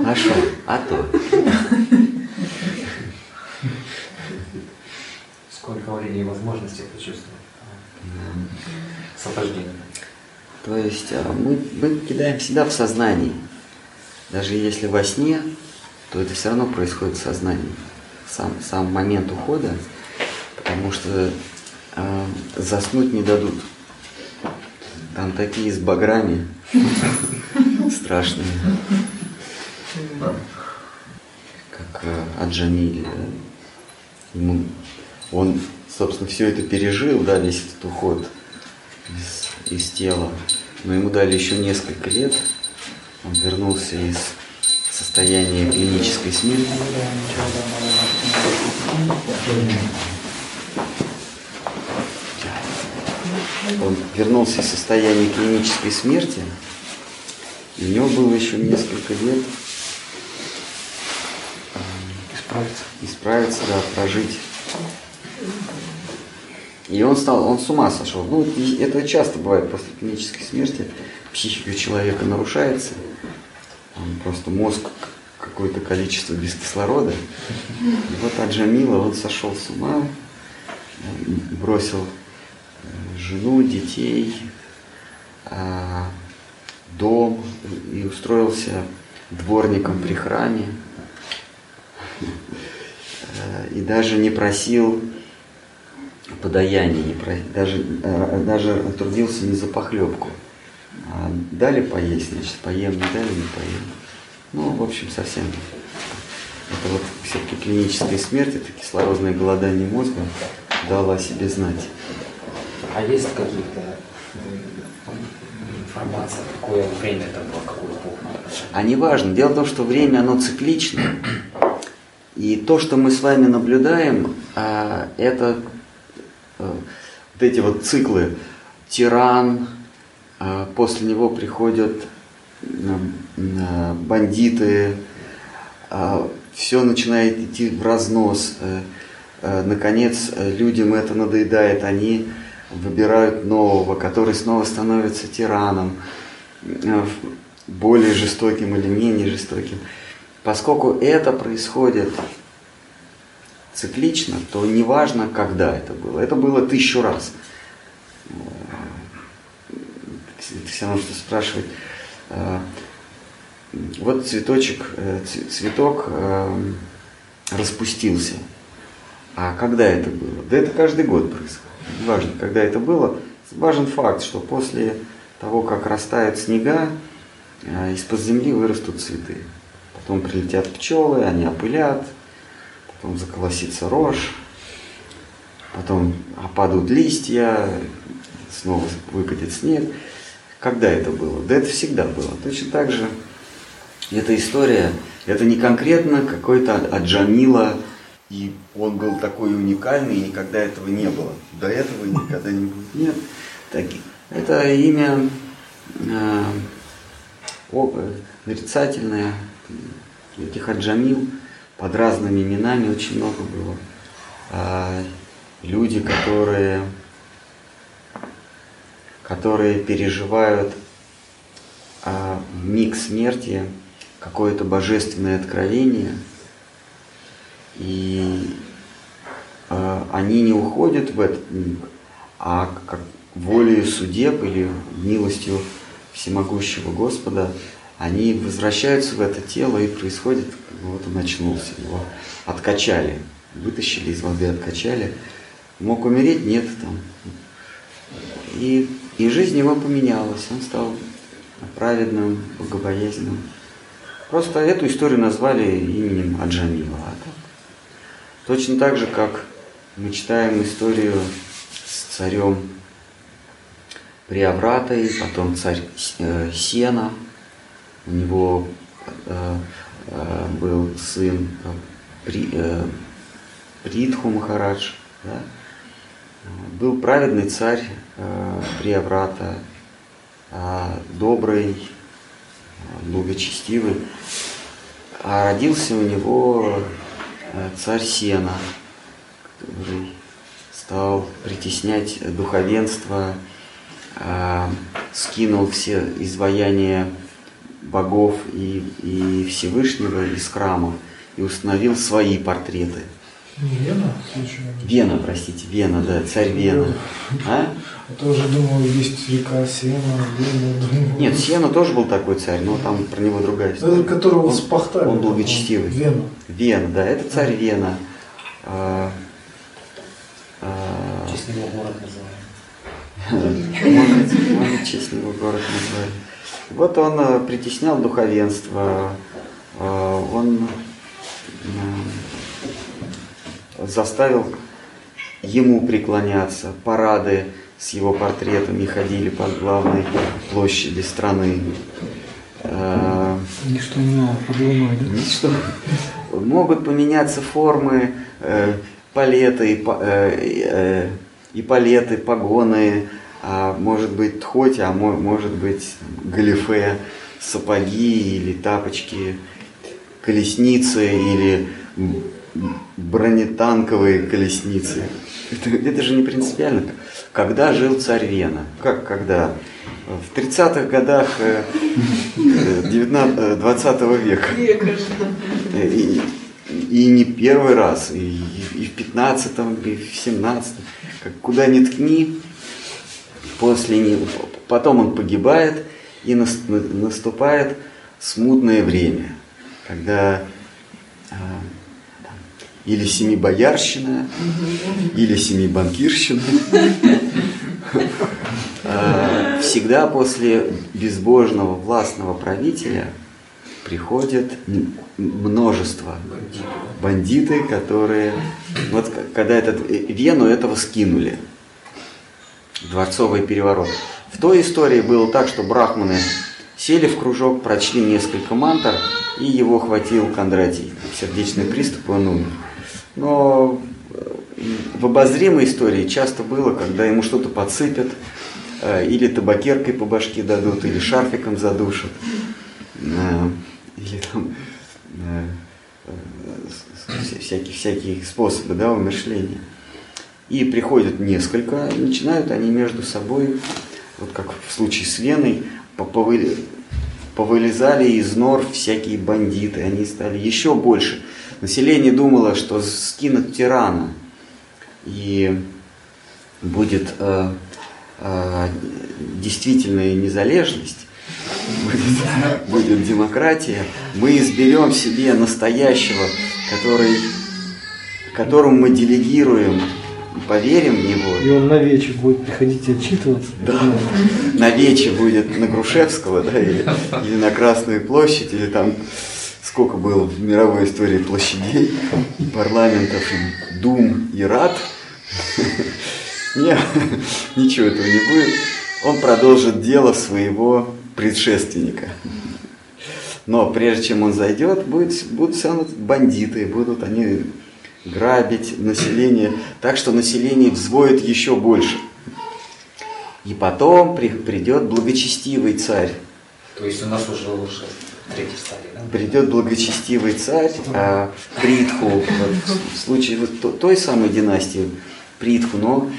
А что? А то. Сколько времени и возможностей почувствовать. С охлаждением. То есть а, мы, мы кидаем всегда в сознании. Даже если во сне, то это все равно происходит в сознании. Сам, сам момент ухода, потому что а, заснуть не дадут. Там такие с баграми (laughs) страшные. Как э, Аджамиль. э, Ему, он, собственно, все это пережил, да, весь этот уход из, из тела. Но ему дали еще несколько лет. Он вернулся из состояния клинической смерти. Он вернулся из состояния клинической смерти. И у него было еще несколько лет Исправиться. исправиться, да, прожить. И он стал, он с ума сошел. Ну, это часто бывает после клинической смерти. Психика человека нарушается. Он просто мозг какое-то количество без кислорода. И вот от Джамила он сошел с ума, бросил э, жену, детей, а, дом и устроился дворником при храме. Э, И даже не просил не про- даже, э, даже трудился не за похлебку. А дали поесть, значит, поем, не дали, не поем. Ну, в общем, совсем. Это вот все-таки клиническая смерть, это кислородное голодание мозга дало о себе знать. А есть какие-то м, информация, какое время это было, какую эпоху? А не важно. Дело в том, что время, оно циклично. И то, что мы с вами наблюдаем, а, это вот эти вот циклы. Тиран, а, после него приходят м, бандиты, все начинает идти в разнос. Э, э, Наконец, э, людям это надоедает, они выбирают нового, который снова становится тираном, э, более жестоким или менее жестоким. Поскольку это происходит циклично, то неважно, когда это было. Это было тысячу раз. Это все равно, что спрашивать. э, Вот цветочек, э, цветок э, распустился. А когда это было? Да это каждый год происходит. Важно, когда это было. Важен факт, что после того, как растают снега, из-под земли вырастут цветы. Потом прилетят пчелы, они опылят, потом заколосится рожь, потом опадут листья, снова выпадет снег. Когда это было? Да это всегда было. Точно так же эта история, это не конкретно какой-то Аджамила, и он был такой уникальный, и никогда этого не было. До этого никогда не было. Нет. Так, это имя э, нарицательное, этих Аджамил под разными именами очень много было. А, люди, которые, которые переживают а, миг смерти, какое-то божественное откровение, и а, они не уходят в этот миг, а как волею судеб или милостью всемогущего Господа они возвращаются в это тело и происходит, вот он очнулся, его откачали, вытащили из воды, откачали. Мог умереть? Нет там. И, и жизнь его поменялась, он стал праведным, богобоязненным. Просто эту историю назвали именем Аджамила. А так, точно так же, как мы читаем историю с царем Приавратой, потом царь э, Сена, у него э, э, был сын э, При, э, Притху Махарадж, да? был праведный царь э, Приаврата, э, добрый, благочестивый, а родился у него э, царь Сена, который стал притеснять духовенство, э, скинул все изваяния богов и, и Всевышнего из храмов и установил свои портреты. Не Вена, случайно? Вена, простите, Вена, да, царь Вена. А? Я тоже думал, есть река Сена, Вена. Думал. Нет, Сена тоже был такой царь, но там про него другая история. Это которого Он- спахтали. он благочестивый. Вена. Вена, да, это царь Вена. А, а, В честь него город называем. (laughs) может, честь него город назвали. Вот он э, притеснял духовенство, э, он э, заставил ему преклоняться, парады с его портретами ходили по главной площади страны. Ничто не надо под луной, да? Ничто. Могут поменяться формы, палеты, и, па- и палеты, погоны, а может быть тхоть, а мо- может быть галифе, сапоги или тапочки, колесницы или бронетанковые колесницы. Это, это же не принципиально. Когда жил царь Вена? Как когда? В 30-х годах э, э, 19 э, 20 века. И, и не первый раз, и, и в 15-м, и в 17-м. Как, куда ни ткни, после него. Потом он погибает, и нас- на- наступает смутное время, когда а, или семибоярщина, или семибанкирщина. А, Всегда после безбожного властного правителя приходит м- множество бандиты, которые вот когда этот э, Вену этого скинули, дворцовый переворот. В той истории было так, что брахманы сели в кружок, прочли несколько мантр, и его хватил Кондратий, сердечный приступ, он умер. Но э, в обозримой истории часто было, когда ему что-то подсыпят, э, или табакеркой по башке дадут, или шарфиком задушат, э, или там всякие, всякие способы да, умершления. И приходят несколько, и начинают они между собой, вот как в случае с Веной, по- повы- повылезали из нор всякие бандиты, они стали еще больше. Население думало, что скинут тирана, и будет э, э, действительная незалежность, будет, (laughs) будет демократия, мы изберем себе настоящего, который которому мы делегируем поверим в него, И он на вечер будет приходить и отчитываться. Да. на вече будет на Грушевского, да, или, или на Красную площадь, или там сколько было в мировой истории площадей, парламентов, и дум и рад. Не, ничего этого не будет. Он продолжит дело своего предшественника. Но прежде чем он зайдет, будет, будут все равно бандиты, будут они грабить население, так что население взвоет еще больше. И потом при- придет благочестивый царь. То есть у нас уже уже третий стадий, да? Придет благочестивый царь а, Притху, вот в случае вот то- той самой династии Притху, но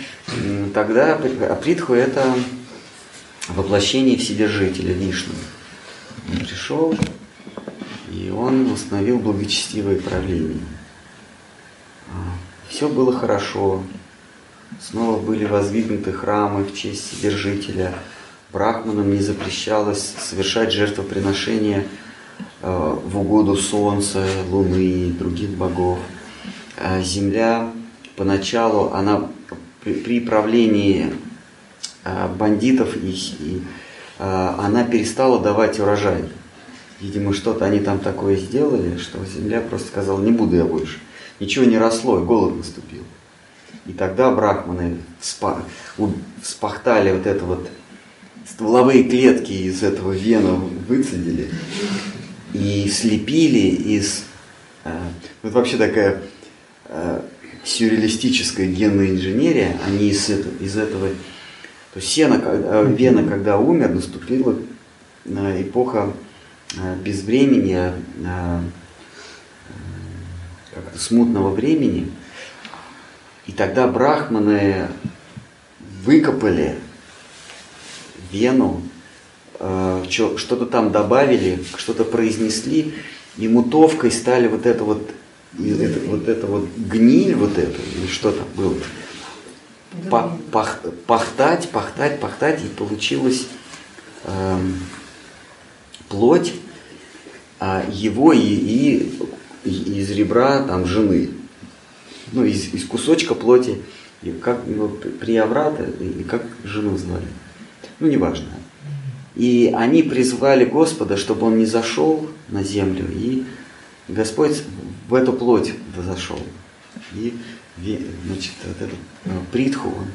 тогда а Притху это воплощение Вседержителя Вишну. Он пришел, и он установил благочестивое правление. Все было хорошо. Снова были воздвигнуты храмы в честь Вседержителя. Брахманам не запрещалось совершать жертвоприношения э, в угоду солнца, луны и других богов. А земля поначалу, она при, правлении э, бандитов и, э, она перестала давать урожай. Видимо, что-то они там такое сделали, что земля просто сказала, не буду я больше. Ничего не росло, и голод наступил. И тогда брахманы вспа- вспахтали вот это вот стволовые клетки из этого вена выцедили и слепили из... э, Вот вообще такая э, сюрреалистическая генная инженерия, они из из этого то есть сено, когда- э, Вена, когда умер, наступила э, эпоха э, безвремени, как-то смутного времени. И тогда брахманы выкопали вену, э, что-то там добавили, что-то произнесли, и мутовкой стали вот это вот, это, вот это вот гниль вот это, или что там было, па- пах- пахтать, пахтать, пахтать, и получилась эм, плоть а, его и- и из ребра там жены, ну из, из кусочка плоти, и как его Прияврата, и как жену звали, ну неважно. И они призвали Господа, чтобы он не зашел на землю, и Господь в эту плоть зашел. И значит, вот этот э, Притху, он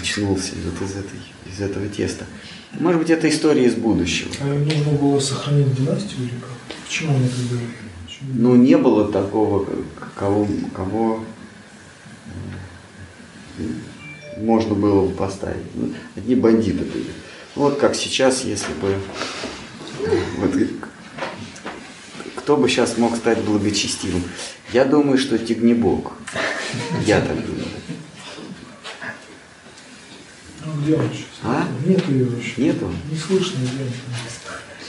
очнулся вот из, этой, из этого теста. Может быть, это история из будущего. А им нужно было сохранить династию или как? Почему они это делали? Ну, не было такого, кого, кого можно было бы поставить. Ну, Одни бандиты были. Вот как сейчас, если бы... Вот, кто бы сейчас мог стать благочестивым? Я думаю, что Тигнебок. Я так думаю. Ну, где он сейчас? А? Нету ее вообще. Нету? Не слышно, где он.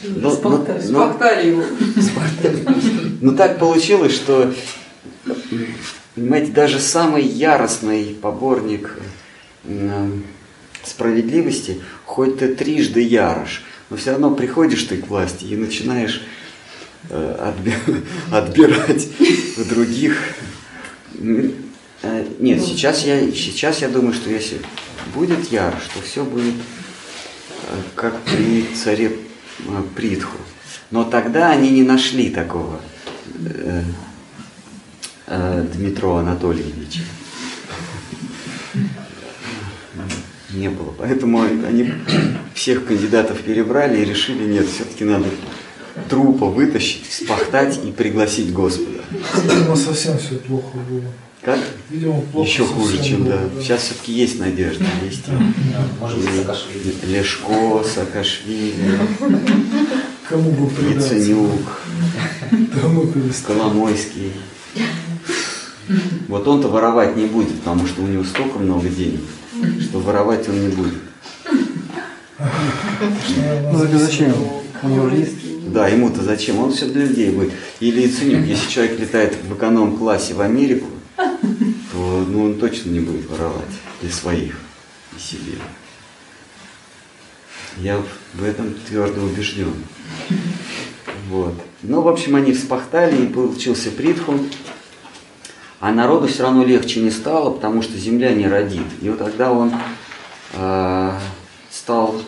Ну, ну, Спахтали, ну, спахтали его. Ну так получилось, что, понимаете, даже самый яростный поборник справедливости, хоть ты трижды ярош, но все равно приходишь ты к власти и начинаешь э, отби- (laughs) отбирать у других. Э, Нет, сейчас я, сейчас я думаю, что если будет ярош, то все будет э, как при царе Притху. Но тогда они не нашли такого э, э, Дмитро Анатольевича. Не было. Поэтому они всех кандидатов перебрали и решили, нет, все-таки надо трупа вытащить, спахтать и пригласить Господа. Видимо, совсем все плохо было. Как? Видимо, плохо Еще хуже, чем было, да. Сейчас все-таки есть надежда. Есть Да, Может быть, Саакашвили. Лешко, Саакашвили, Кому бы предаться? Яценюк. Коломойский. Вот он-то воровать не будет, потому что у него столько много денег, что воровать он не будет. Ну, так зачем? У него же есть. Да, ему-то зачем? Он все для людей будет. Или Яценюк, если человек летает в эконом-классе в Америку, (laughs) то ну, он точно не будет воровать для своих и себе. Я в- этом твердо убежден. Вот. Ну, в общем, они вспахтали, и получился Притху. А народу все равно легче не стало, потому что земля не родит. И вот тогда он э, стал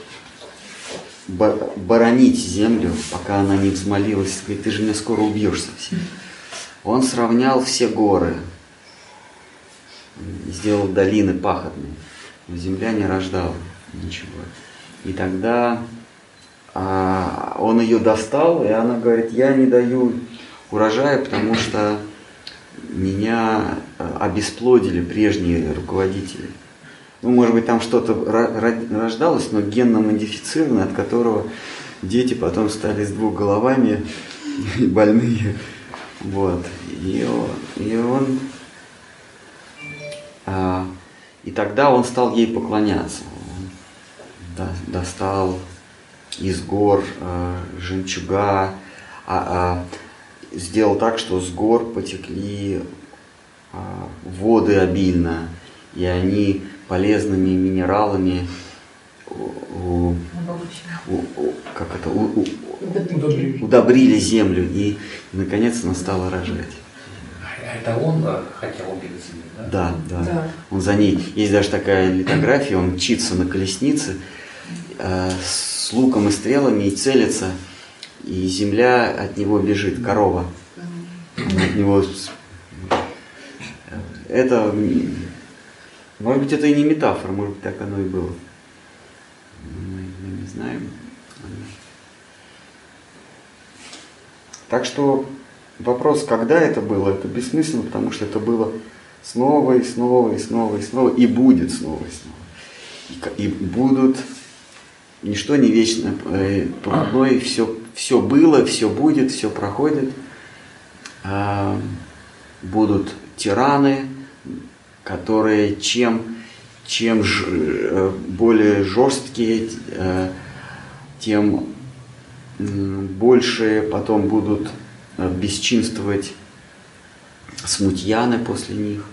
бо- боронить землю, пока она не взмолилась, говорит, ты же меня скоро убьешь совсем. Он сравнял все горы, сделал долины пахотные, но земля не рождала ничего. И тогда а, он ее достал, и она говорит, я не даю урожая, потому что меня а, обесплодили прежние руководители. Ну, может быть, там что-то рождалось, но генно модифицированное, от которого дети потом стали с двух головами и (laughs) больные. Вот. И, о- и он... а, и тогда он стал ей поклоняться. Он до- достал из гор а, жемчуга, а, сделал так, что с гор потекли воды обильно, и они полезными минералами у- у- у- у- как это, у- у- Удобрили. удобрили землю, и наконец она стала рожать. Это он э, хотел убить землю, да? Да, да. Да. Он за ней. Есть даже такая литография, он мчится на колеснице э, с луком и стрелами и целится, и земля от него бежит, корова. От него... с- Это, может быть, это и не метафора, может быть, так оно и было. Мы, мы не знаем. Так что вопрос, когда это было, это бессмысленно, потому что это было снова и снова и снова и снова, и будет снова и снова. И, и будут, ничто не вечно, э, проходное, все, все было, все будет, все проходит. А, будут тираны, которые чем, чем ж- э, более жесткие, э, тем больше потом будут бесчинствовать смутьяны после них.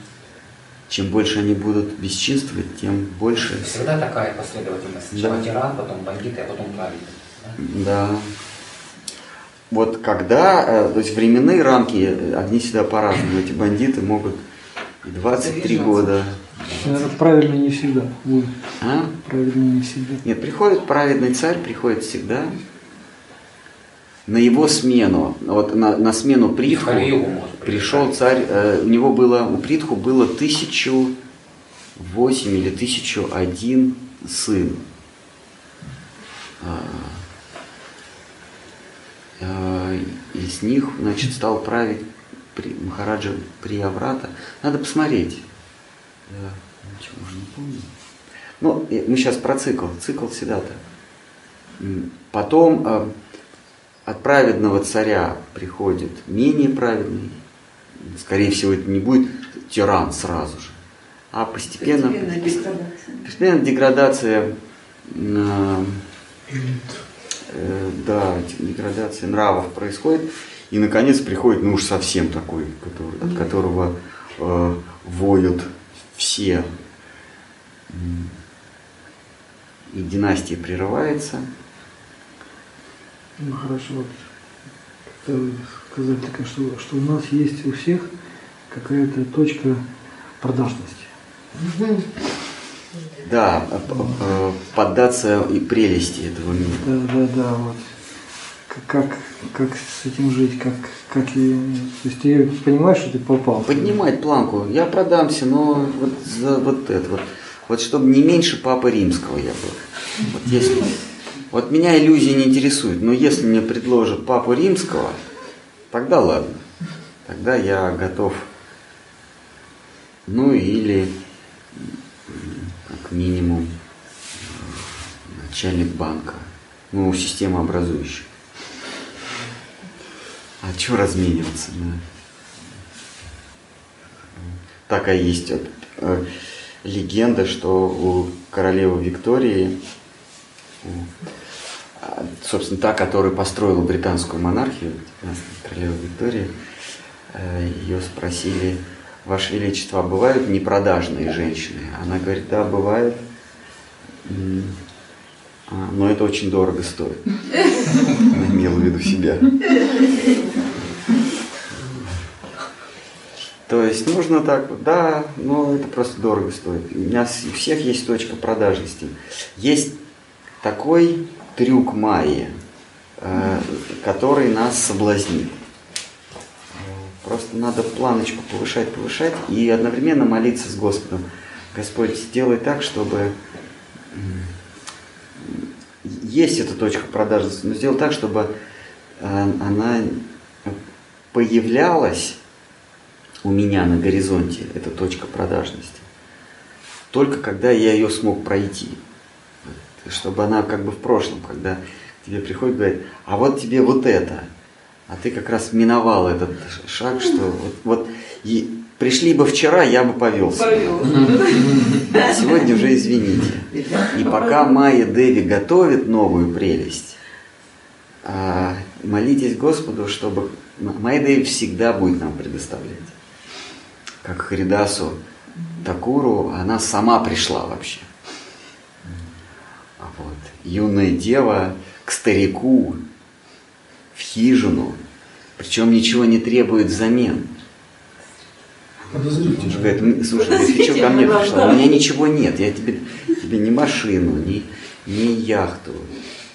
Чем больше они будут бесчинствовать, тем больше. Всегда такая последовательность. Сначала Да. тиран, потом бандиты, а потом праведник. да? Да. Вот когда, э, то есть временные рамки, э, они всегда по-разному. Эти бандиты могут и 23 Завизжаться. года. Правильно не всегда. А? Правильно не всегда. Нет, приходит праведный царь, приходит всегда. На его смену, вот на, на смену Притху, пришел царь, э, у него было, у Притху было тысячу восемь или тысячу один сын. А, а, Из них, значит, стал править при, Махараджа Прияврата. Надо посмотреть. Я ничего уже не помню. Ну, э, мы сейчас про цикл. Цикл всегда так. М, Потом э, от праведного царя приходит менее праведный. Скорее всего, это не будет тиран сразу же. А постепенно, Постепенная деградация. постепенно деградация, э, э, да, деградация нравов происходит. И, наконец, приходит, ну уж совсем такой, который, от которого э, воют все. И династия прерывается. Ну хорошо, вот как-то сказать такое, что, что у нас есть у всех какая-то точка продажности. Да, поддаться и прелести этого мира. Да, да, да, вот. Как, как, как с этим жить, как, как и... То есть ты понимаешь, что ты попал? Поднимать планку. Я продамся, но вот за вот это вот. Вот чтобы не меньше папы римского я был. Вот если. Вот меня иллюзии не интересуют, но если мне предложат папу римского, тогда ладно. Тогда я готов. Ну или как минимум начальник банка. Ну, системообразующий. А что размениваться? да? Такая есть вот, э, легенда, что у королевы Виктории, у, собственно, та, которая построила британскую монархию, королева Виктория, э, ее спросили, Ваше Величество, а бывают непродажные женщины? Она говорит, да, бывают. А, Но это очень дорого стоит. Она имела в виду себя. То есть нужно так, да, но это просто дорого стоит. У меня с- у всех есть точка продажности. Есть такой трюк Майи, э, который нас соблазнит. Просто надо планочку повышать, повышать и одновременно молиться с Господом. Господь, сделай так, чтобы есть эта точка продажности, но сделай так, чтобы э, она появлялась у меня на горизонте, эта точка продажности, только когда я ее смог пройти. Чтобы она как бы в прошлом, когда к тебе приходит говорит, а вот тебе вот это, а ты как раз миновал этот шаг, что вот, вот и пришли бы вчера, я бы повелся. А Сегодня уже извините. И пока Майя Деви готовит новую прелесть, а, молитесь Господу, чтобы Майя Деви всегда будет нам предоставлять. Как Харидасу Такуру, она сама пришла вообще. А вот юная дева к старику в хижину, причем ничего не требует взамен. Он Подозрительно. же говорит, «М, слушай, говорит, ты что ко мне пришла? У меня ничего нет, я тебе, тебе ни машину, ни, ни яхту.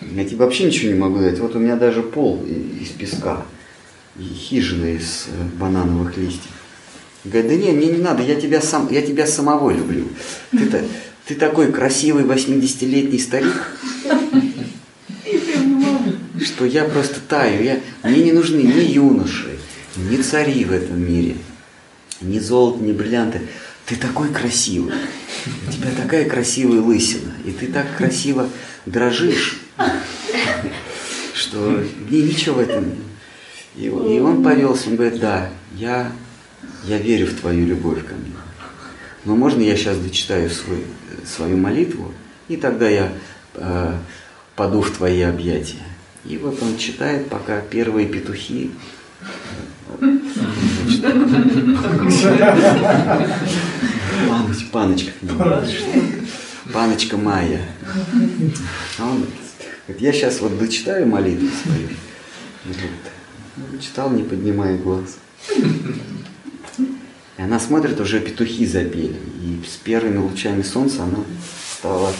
Я тебе вообще ничего не могу дать. Вот у меня даже пол из песка и хижина из э, банановых листьев. Говорит, да не, мне не надо, я тебя, сам, я тебя самого люблю. Ты, ты такой красивый 80-летний старик, что я просто таю. Я, мне не нужны ни юноши, ни цари в этом мире, ни золото, ни бриллианты. Ты такой красивый. У тебя такая красивая лысина. И ты так красиво дрожишь, что мне ничего в этом нет. И, он- и он повелся, он говорит, да, я, я верю в твою любовь ко мне. Но можно я сейчас дочитаю свой, свою молитву, и тогда я э, паду в твои объятия. И вот он читает, пока первые петухи Паноч, паночка. Паночка Майя. А он говорит, я сейчас вот дочитаю молитву свою. И говорит, «Ну, Читал, не поднимая глаз. И она смотрит, уже петухи запели. И с первыми лучами солнца она стала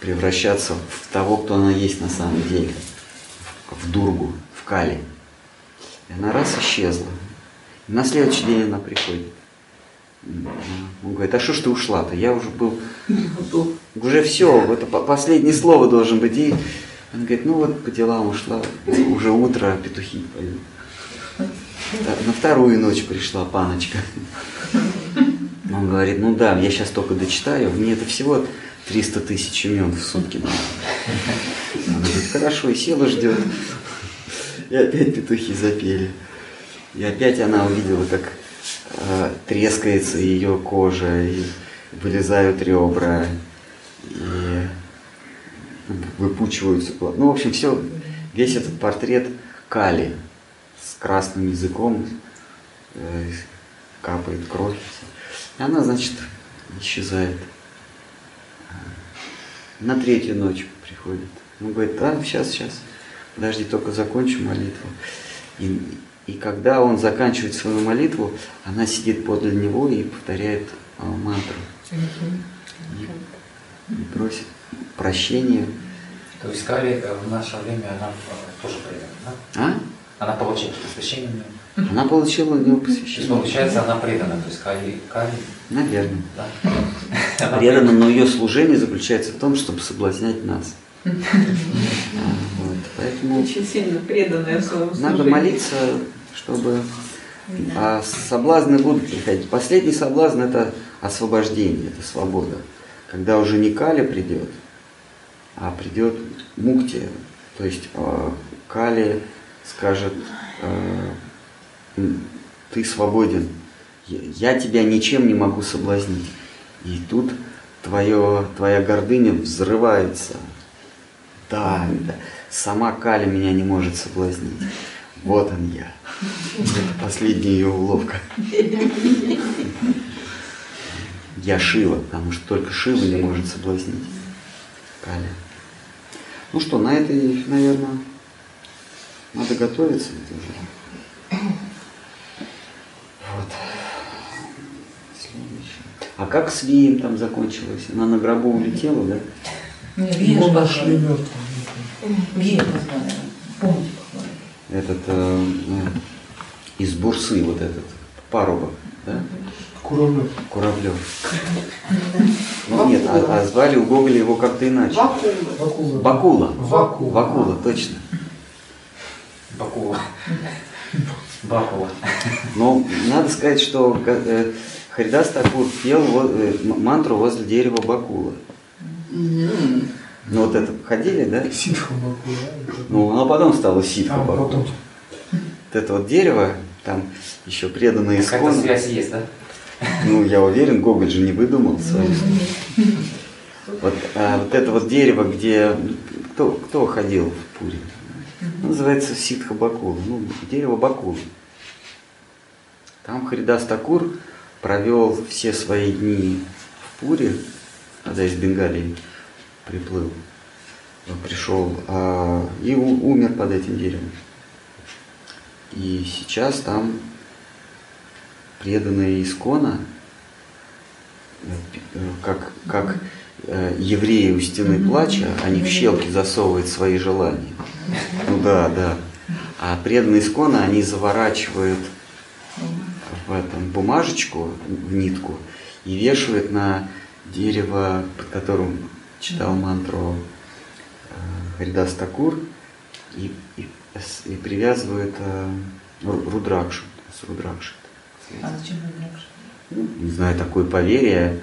превращаться в того, кто она есть на самом деле. В дургу, в кали. И она раз исчезла. И на следующий день она приходит. Он говорит, а что ж ты ушла-то? Я уже был, (laughs) уже все, это по- последнее слово должен быть. И он говорит, ну вот по делам ушла, уже утро, петухи поют. На вторую ночь пришла паночка. Он говорит, ну да, я сейчас только дочитаю, мне это всего 300 тысяч имен в сутки надо. Она говорит, хорошо, и села ждет. И опять петухи запели. И опять она увидела, как э, трескается ее кожа, и вылезают ребра, и выпучиваются. гла- Ну, в общем, все, весь этот портрет Кали красным языком, э, капает кровь. И она, значит, исчезает. На третью ночь приходит. Он говорит, а, сейчас, сейчас, подожди, только закончу молитву. И, и когда он заканчивает свою молитву, она сидит подле него и повторяет а, мантру. И, и просит прощения. То есть Кали э, в наше время она э, тоже предана, да? А? Она получила посвящение. Она получила у него То есть посвящение. получается она предана, то есть Кали, Кали, Наверное. да. Предана, но ее служение заключается в том, чтобы соблазнять нас. А, вот, Поэтому Очень сильно преданная своему надо молиться, чтобы а соблазны будут приходить. Последний соблазн это освобождение, это свобода. Когда уже не Кали придет, а придет Мукти, то есть э, Кали скажет, э, ты свободен, я тебя ничем не могу соблазнить. И тут твое, твоя гордыня взрывается. Да, да, сама Кали меня не может соблазнить. Вот он я. Это последняя ее уловка. Я Шива, потому что только Шива не может соблазнить Кали. Ну что, на этой, наверное, надо готовиться ведь уже. Вот. А как с Вием там закончилось? Она на гробу улетела, да? Нашли позвали. мертвым. Вея позвали. Помните, позвали. Этот э, э, из Бурсы, вот этот, парубок, да? Куравлев. Куравлев. (laughs) Ну нет, а, а звали у Гоголя его как-то иначе. Вакула. Бакула. Вакула. Вакула, точно. Бакула. (laughs) Бакула. Но надо сказать, что э, Харидас Такур пел э, мантру возле дерева Бакула. Ну вот это ходили, да? Ситха Бакула. Ну, оно потом стало ситха Бакула. Вот это вот дерево, там еще преданные Какая-то исконы. связь есть, да? Ну, я уверен, Гоголь же не выдумал свою. Вот, а вот это вот дерево, где кто, кто ходил в Пури? Называется ситха Бакула. Ну, дерево Бакула. Там Харидас Такур провел все свои дни в Пуре, когда из Бенгалии приплыл, Он пришел, а, и у- умер под этим деревом. И сейчас там преданные искона, как, как э, евреи у стены плача, они в щелки засовывают свои желания. Ну да, да. А преданные искона, они заворачивают в этом бумажечку, в нитку, и вешают на дерево, под которым читал мантру э, Харидас Такур, и, и, и привязывают э, ру- рудракшу, с рудракшей. А зачем вы дракши? Ну, не знаю, такое поверье.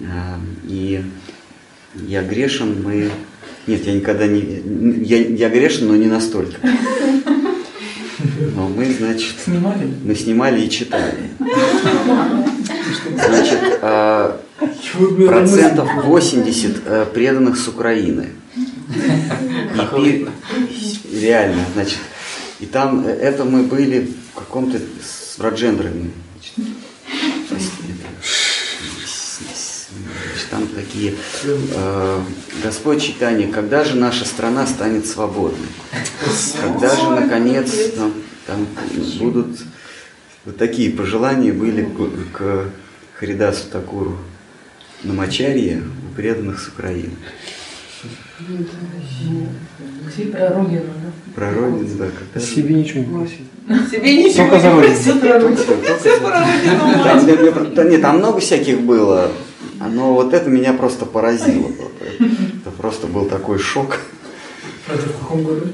А, И я грешен, мы... Нет, я никогда не... Я, я грешен, но не настолько. Но мы, значит, Снимали? мы снимали и читали. Значит, а, процентов 80 э, преданных с Украины. И Реально, значит. И там э, это мы были в каком-то с Раджендрами. Значит, прости, это, с- с- такие э, Господь читание, когда же наша страна станет свободной? Когда же наконец там, там будут вот такие пожелания были к, к Харидасу Такуру на Мачарье у преданных с Украины. Про родину, да? Про родину, да, когда Себе ничего не просить. Себе ничего Только за родину. Все про родину. Там много всяких было, но вот это меня просто поразило. Это просто был такой шок. Это в каком году?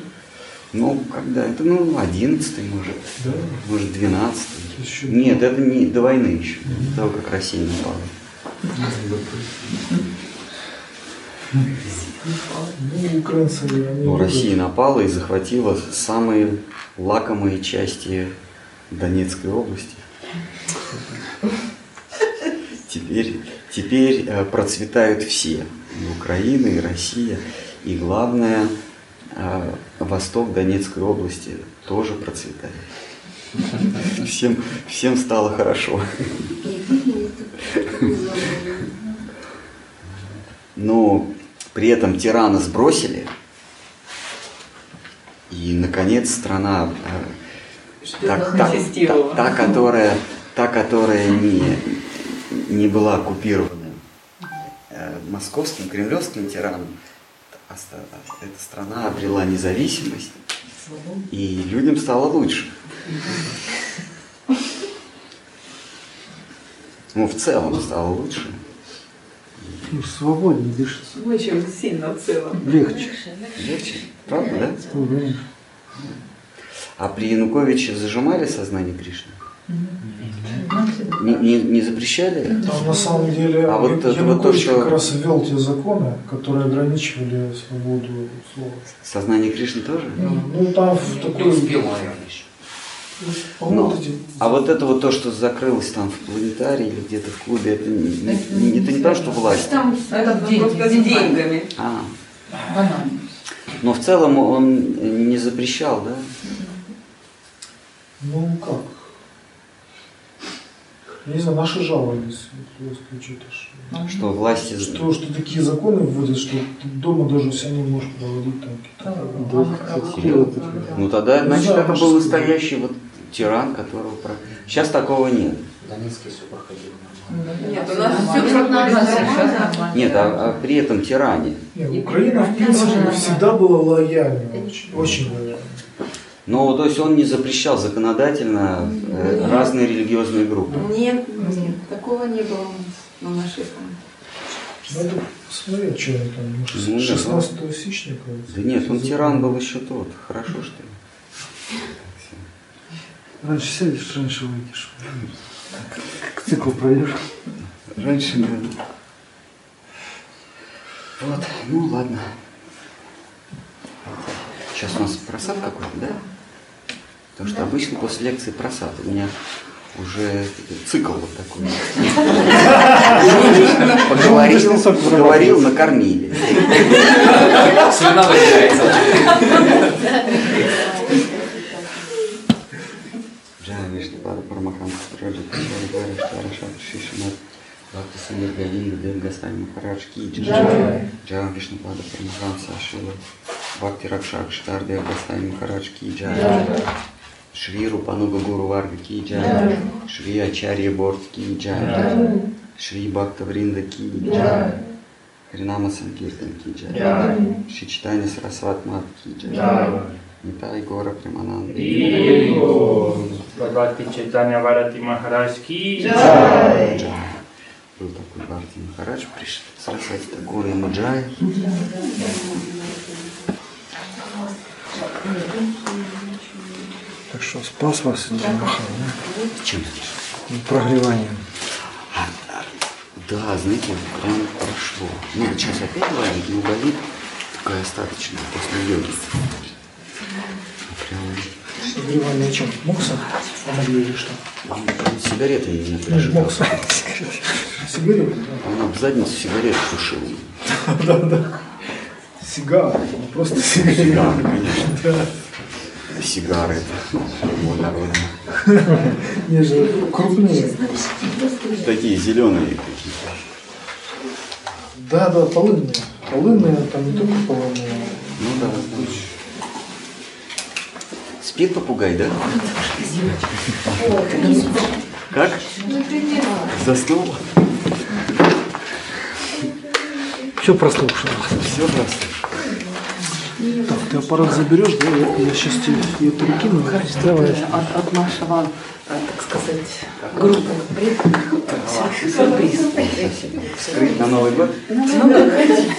Ну, когда? Это, ну, одиннадцатый, может, Да. может, двенадцатый. Еще Нет, это не до войны еще, до того, как Россия напала. Ну, украинцы, они... Ну. Россия напала и захватила самые лакомые части Донецкой области. Теперь, теперь э, процветают все. И Украина, и Россия. И главное, э, восток Донецкой области тоже процветает. Всем, всем стало хорошо. Но при этом тирана сбросили, и, наконец, страна, э, та, та- та- та, которая, та, которая не, не была оккупирована э, московским, кремлевским тираном, эта страна обрела независимость, и людям стало лучше. Ну, в целом стало лучше. Ну, свободнее дышится. Очень сильно в целом. Легче. Легче. Правда, да? Ну. А при Януковиче зажимали сознание Кришны? Не, не, не запрещали? Там на самом деле А вот это вот то, Янукович что- как раз ввел те законы, которые ограничивали свободу слова. Сознание Кришны тоже? Ну, там в Не такой... успел, наверное, еще. Ну, А вот это вот то, что закрылось там в планетарии или где-то в клубе, это не, не- это не то, что власть. Там это деньги, деньгами. А, но в целом он не запрещал, да? Ну, как? Не знаю, наши жаловались. Что-то ж- Что власти... Что, что такие законы вводят, что ты дома даже себя не можешь проводить там какие-то Ну тогда, значит, это был настоящий вот тиран, которого... Сейчас такого нет. В Донецке все проходило нормально. Нет, у нас все нормально. Нет, а, а при этом тиране. Не, Украина, в принципе, всегда была лояльна, очень, очень лояльна. Ну, то есть он не запрещал законодательно э, разные религиозные группы. Нет, нет, такого не было у нас на нашей стране. Надо посмотреть, что они там, может, Ну, да. 16 сечника. Да нет, он тиран был еще тот. Хорошо, что ли? Раньше сядешь, раньше выйдешь. К циклу пройдешь. Раньше, да. Вот, ну ладно. Сейчас у нас просад какой-то, да? Потому что обычно после лекции просад. У меня уже цикл вот такой. (laughs) Поговорил, поговорил, накормили. Слюна выделяется. Пада Парамахам Раджа Качари Варя Штараша Шишимат Бхакти Сандер Говинда Дев Гасай Махарадж Ки Джай Джана Вишну Пада Парамахам Сашила Бхакти Ракшак Штар Дев Гасай Махарадж Ки Джай Шри Рупануга Гуру Варга Ки Джай Шри Ачарья Борт Ки Джай Шри Бхакта Вринда Ки Джай Хринама Санкиртан Ки Джай Шри Читания Сарасват Мат Ки Джай Нитай Гора Примананда Бхагавати Чайтанья Варати Махарадж Ки Джай. Был такой Бхакти Махарадж, пришел Сарасвати Такур ему Джай. Так что спас вас Индия Махан, да? Чем? Ну, Прогреванием. Да, знаете, прям прошло. Ну, сейчас опять болит, но болит такая остаточная после йоги. Прям Согревание чем? Мокса? Помогли или что? он сигареты меня прижигал. Мокса. (laughs) Сигареты, Он об задницу сигарет сушил. (laughs) да. Да-да. Сигар, не просто сигареты. Сигары, конечно. Сигары это народно. Не же крупнее. Такие зеленые какие-то. Да, да, полынные. Полынные, там не только полынные. Ну да, да. Спит попугай, да? Как? Заснул? Все прослушал. Все просто. Так, ты аппарат заберешь, да? Я, я сейчас тебе ее перекину. Давай. От, от нашего, э, так сказать, группы сюрприз. Скрыть на Новый год? Ну, как хотите.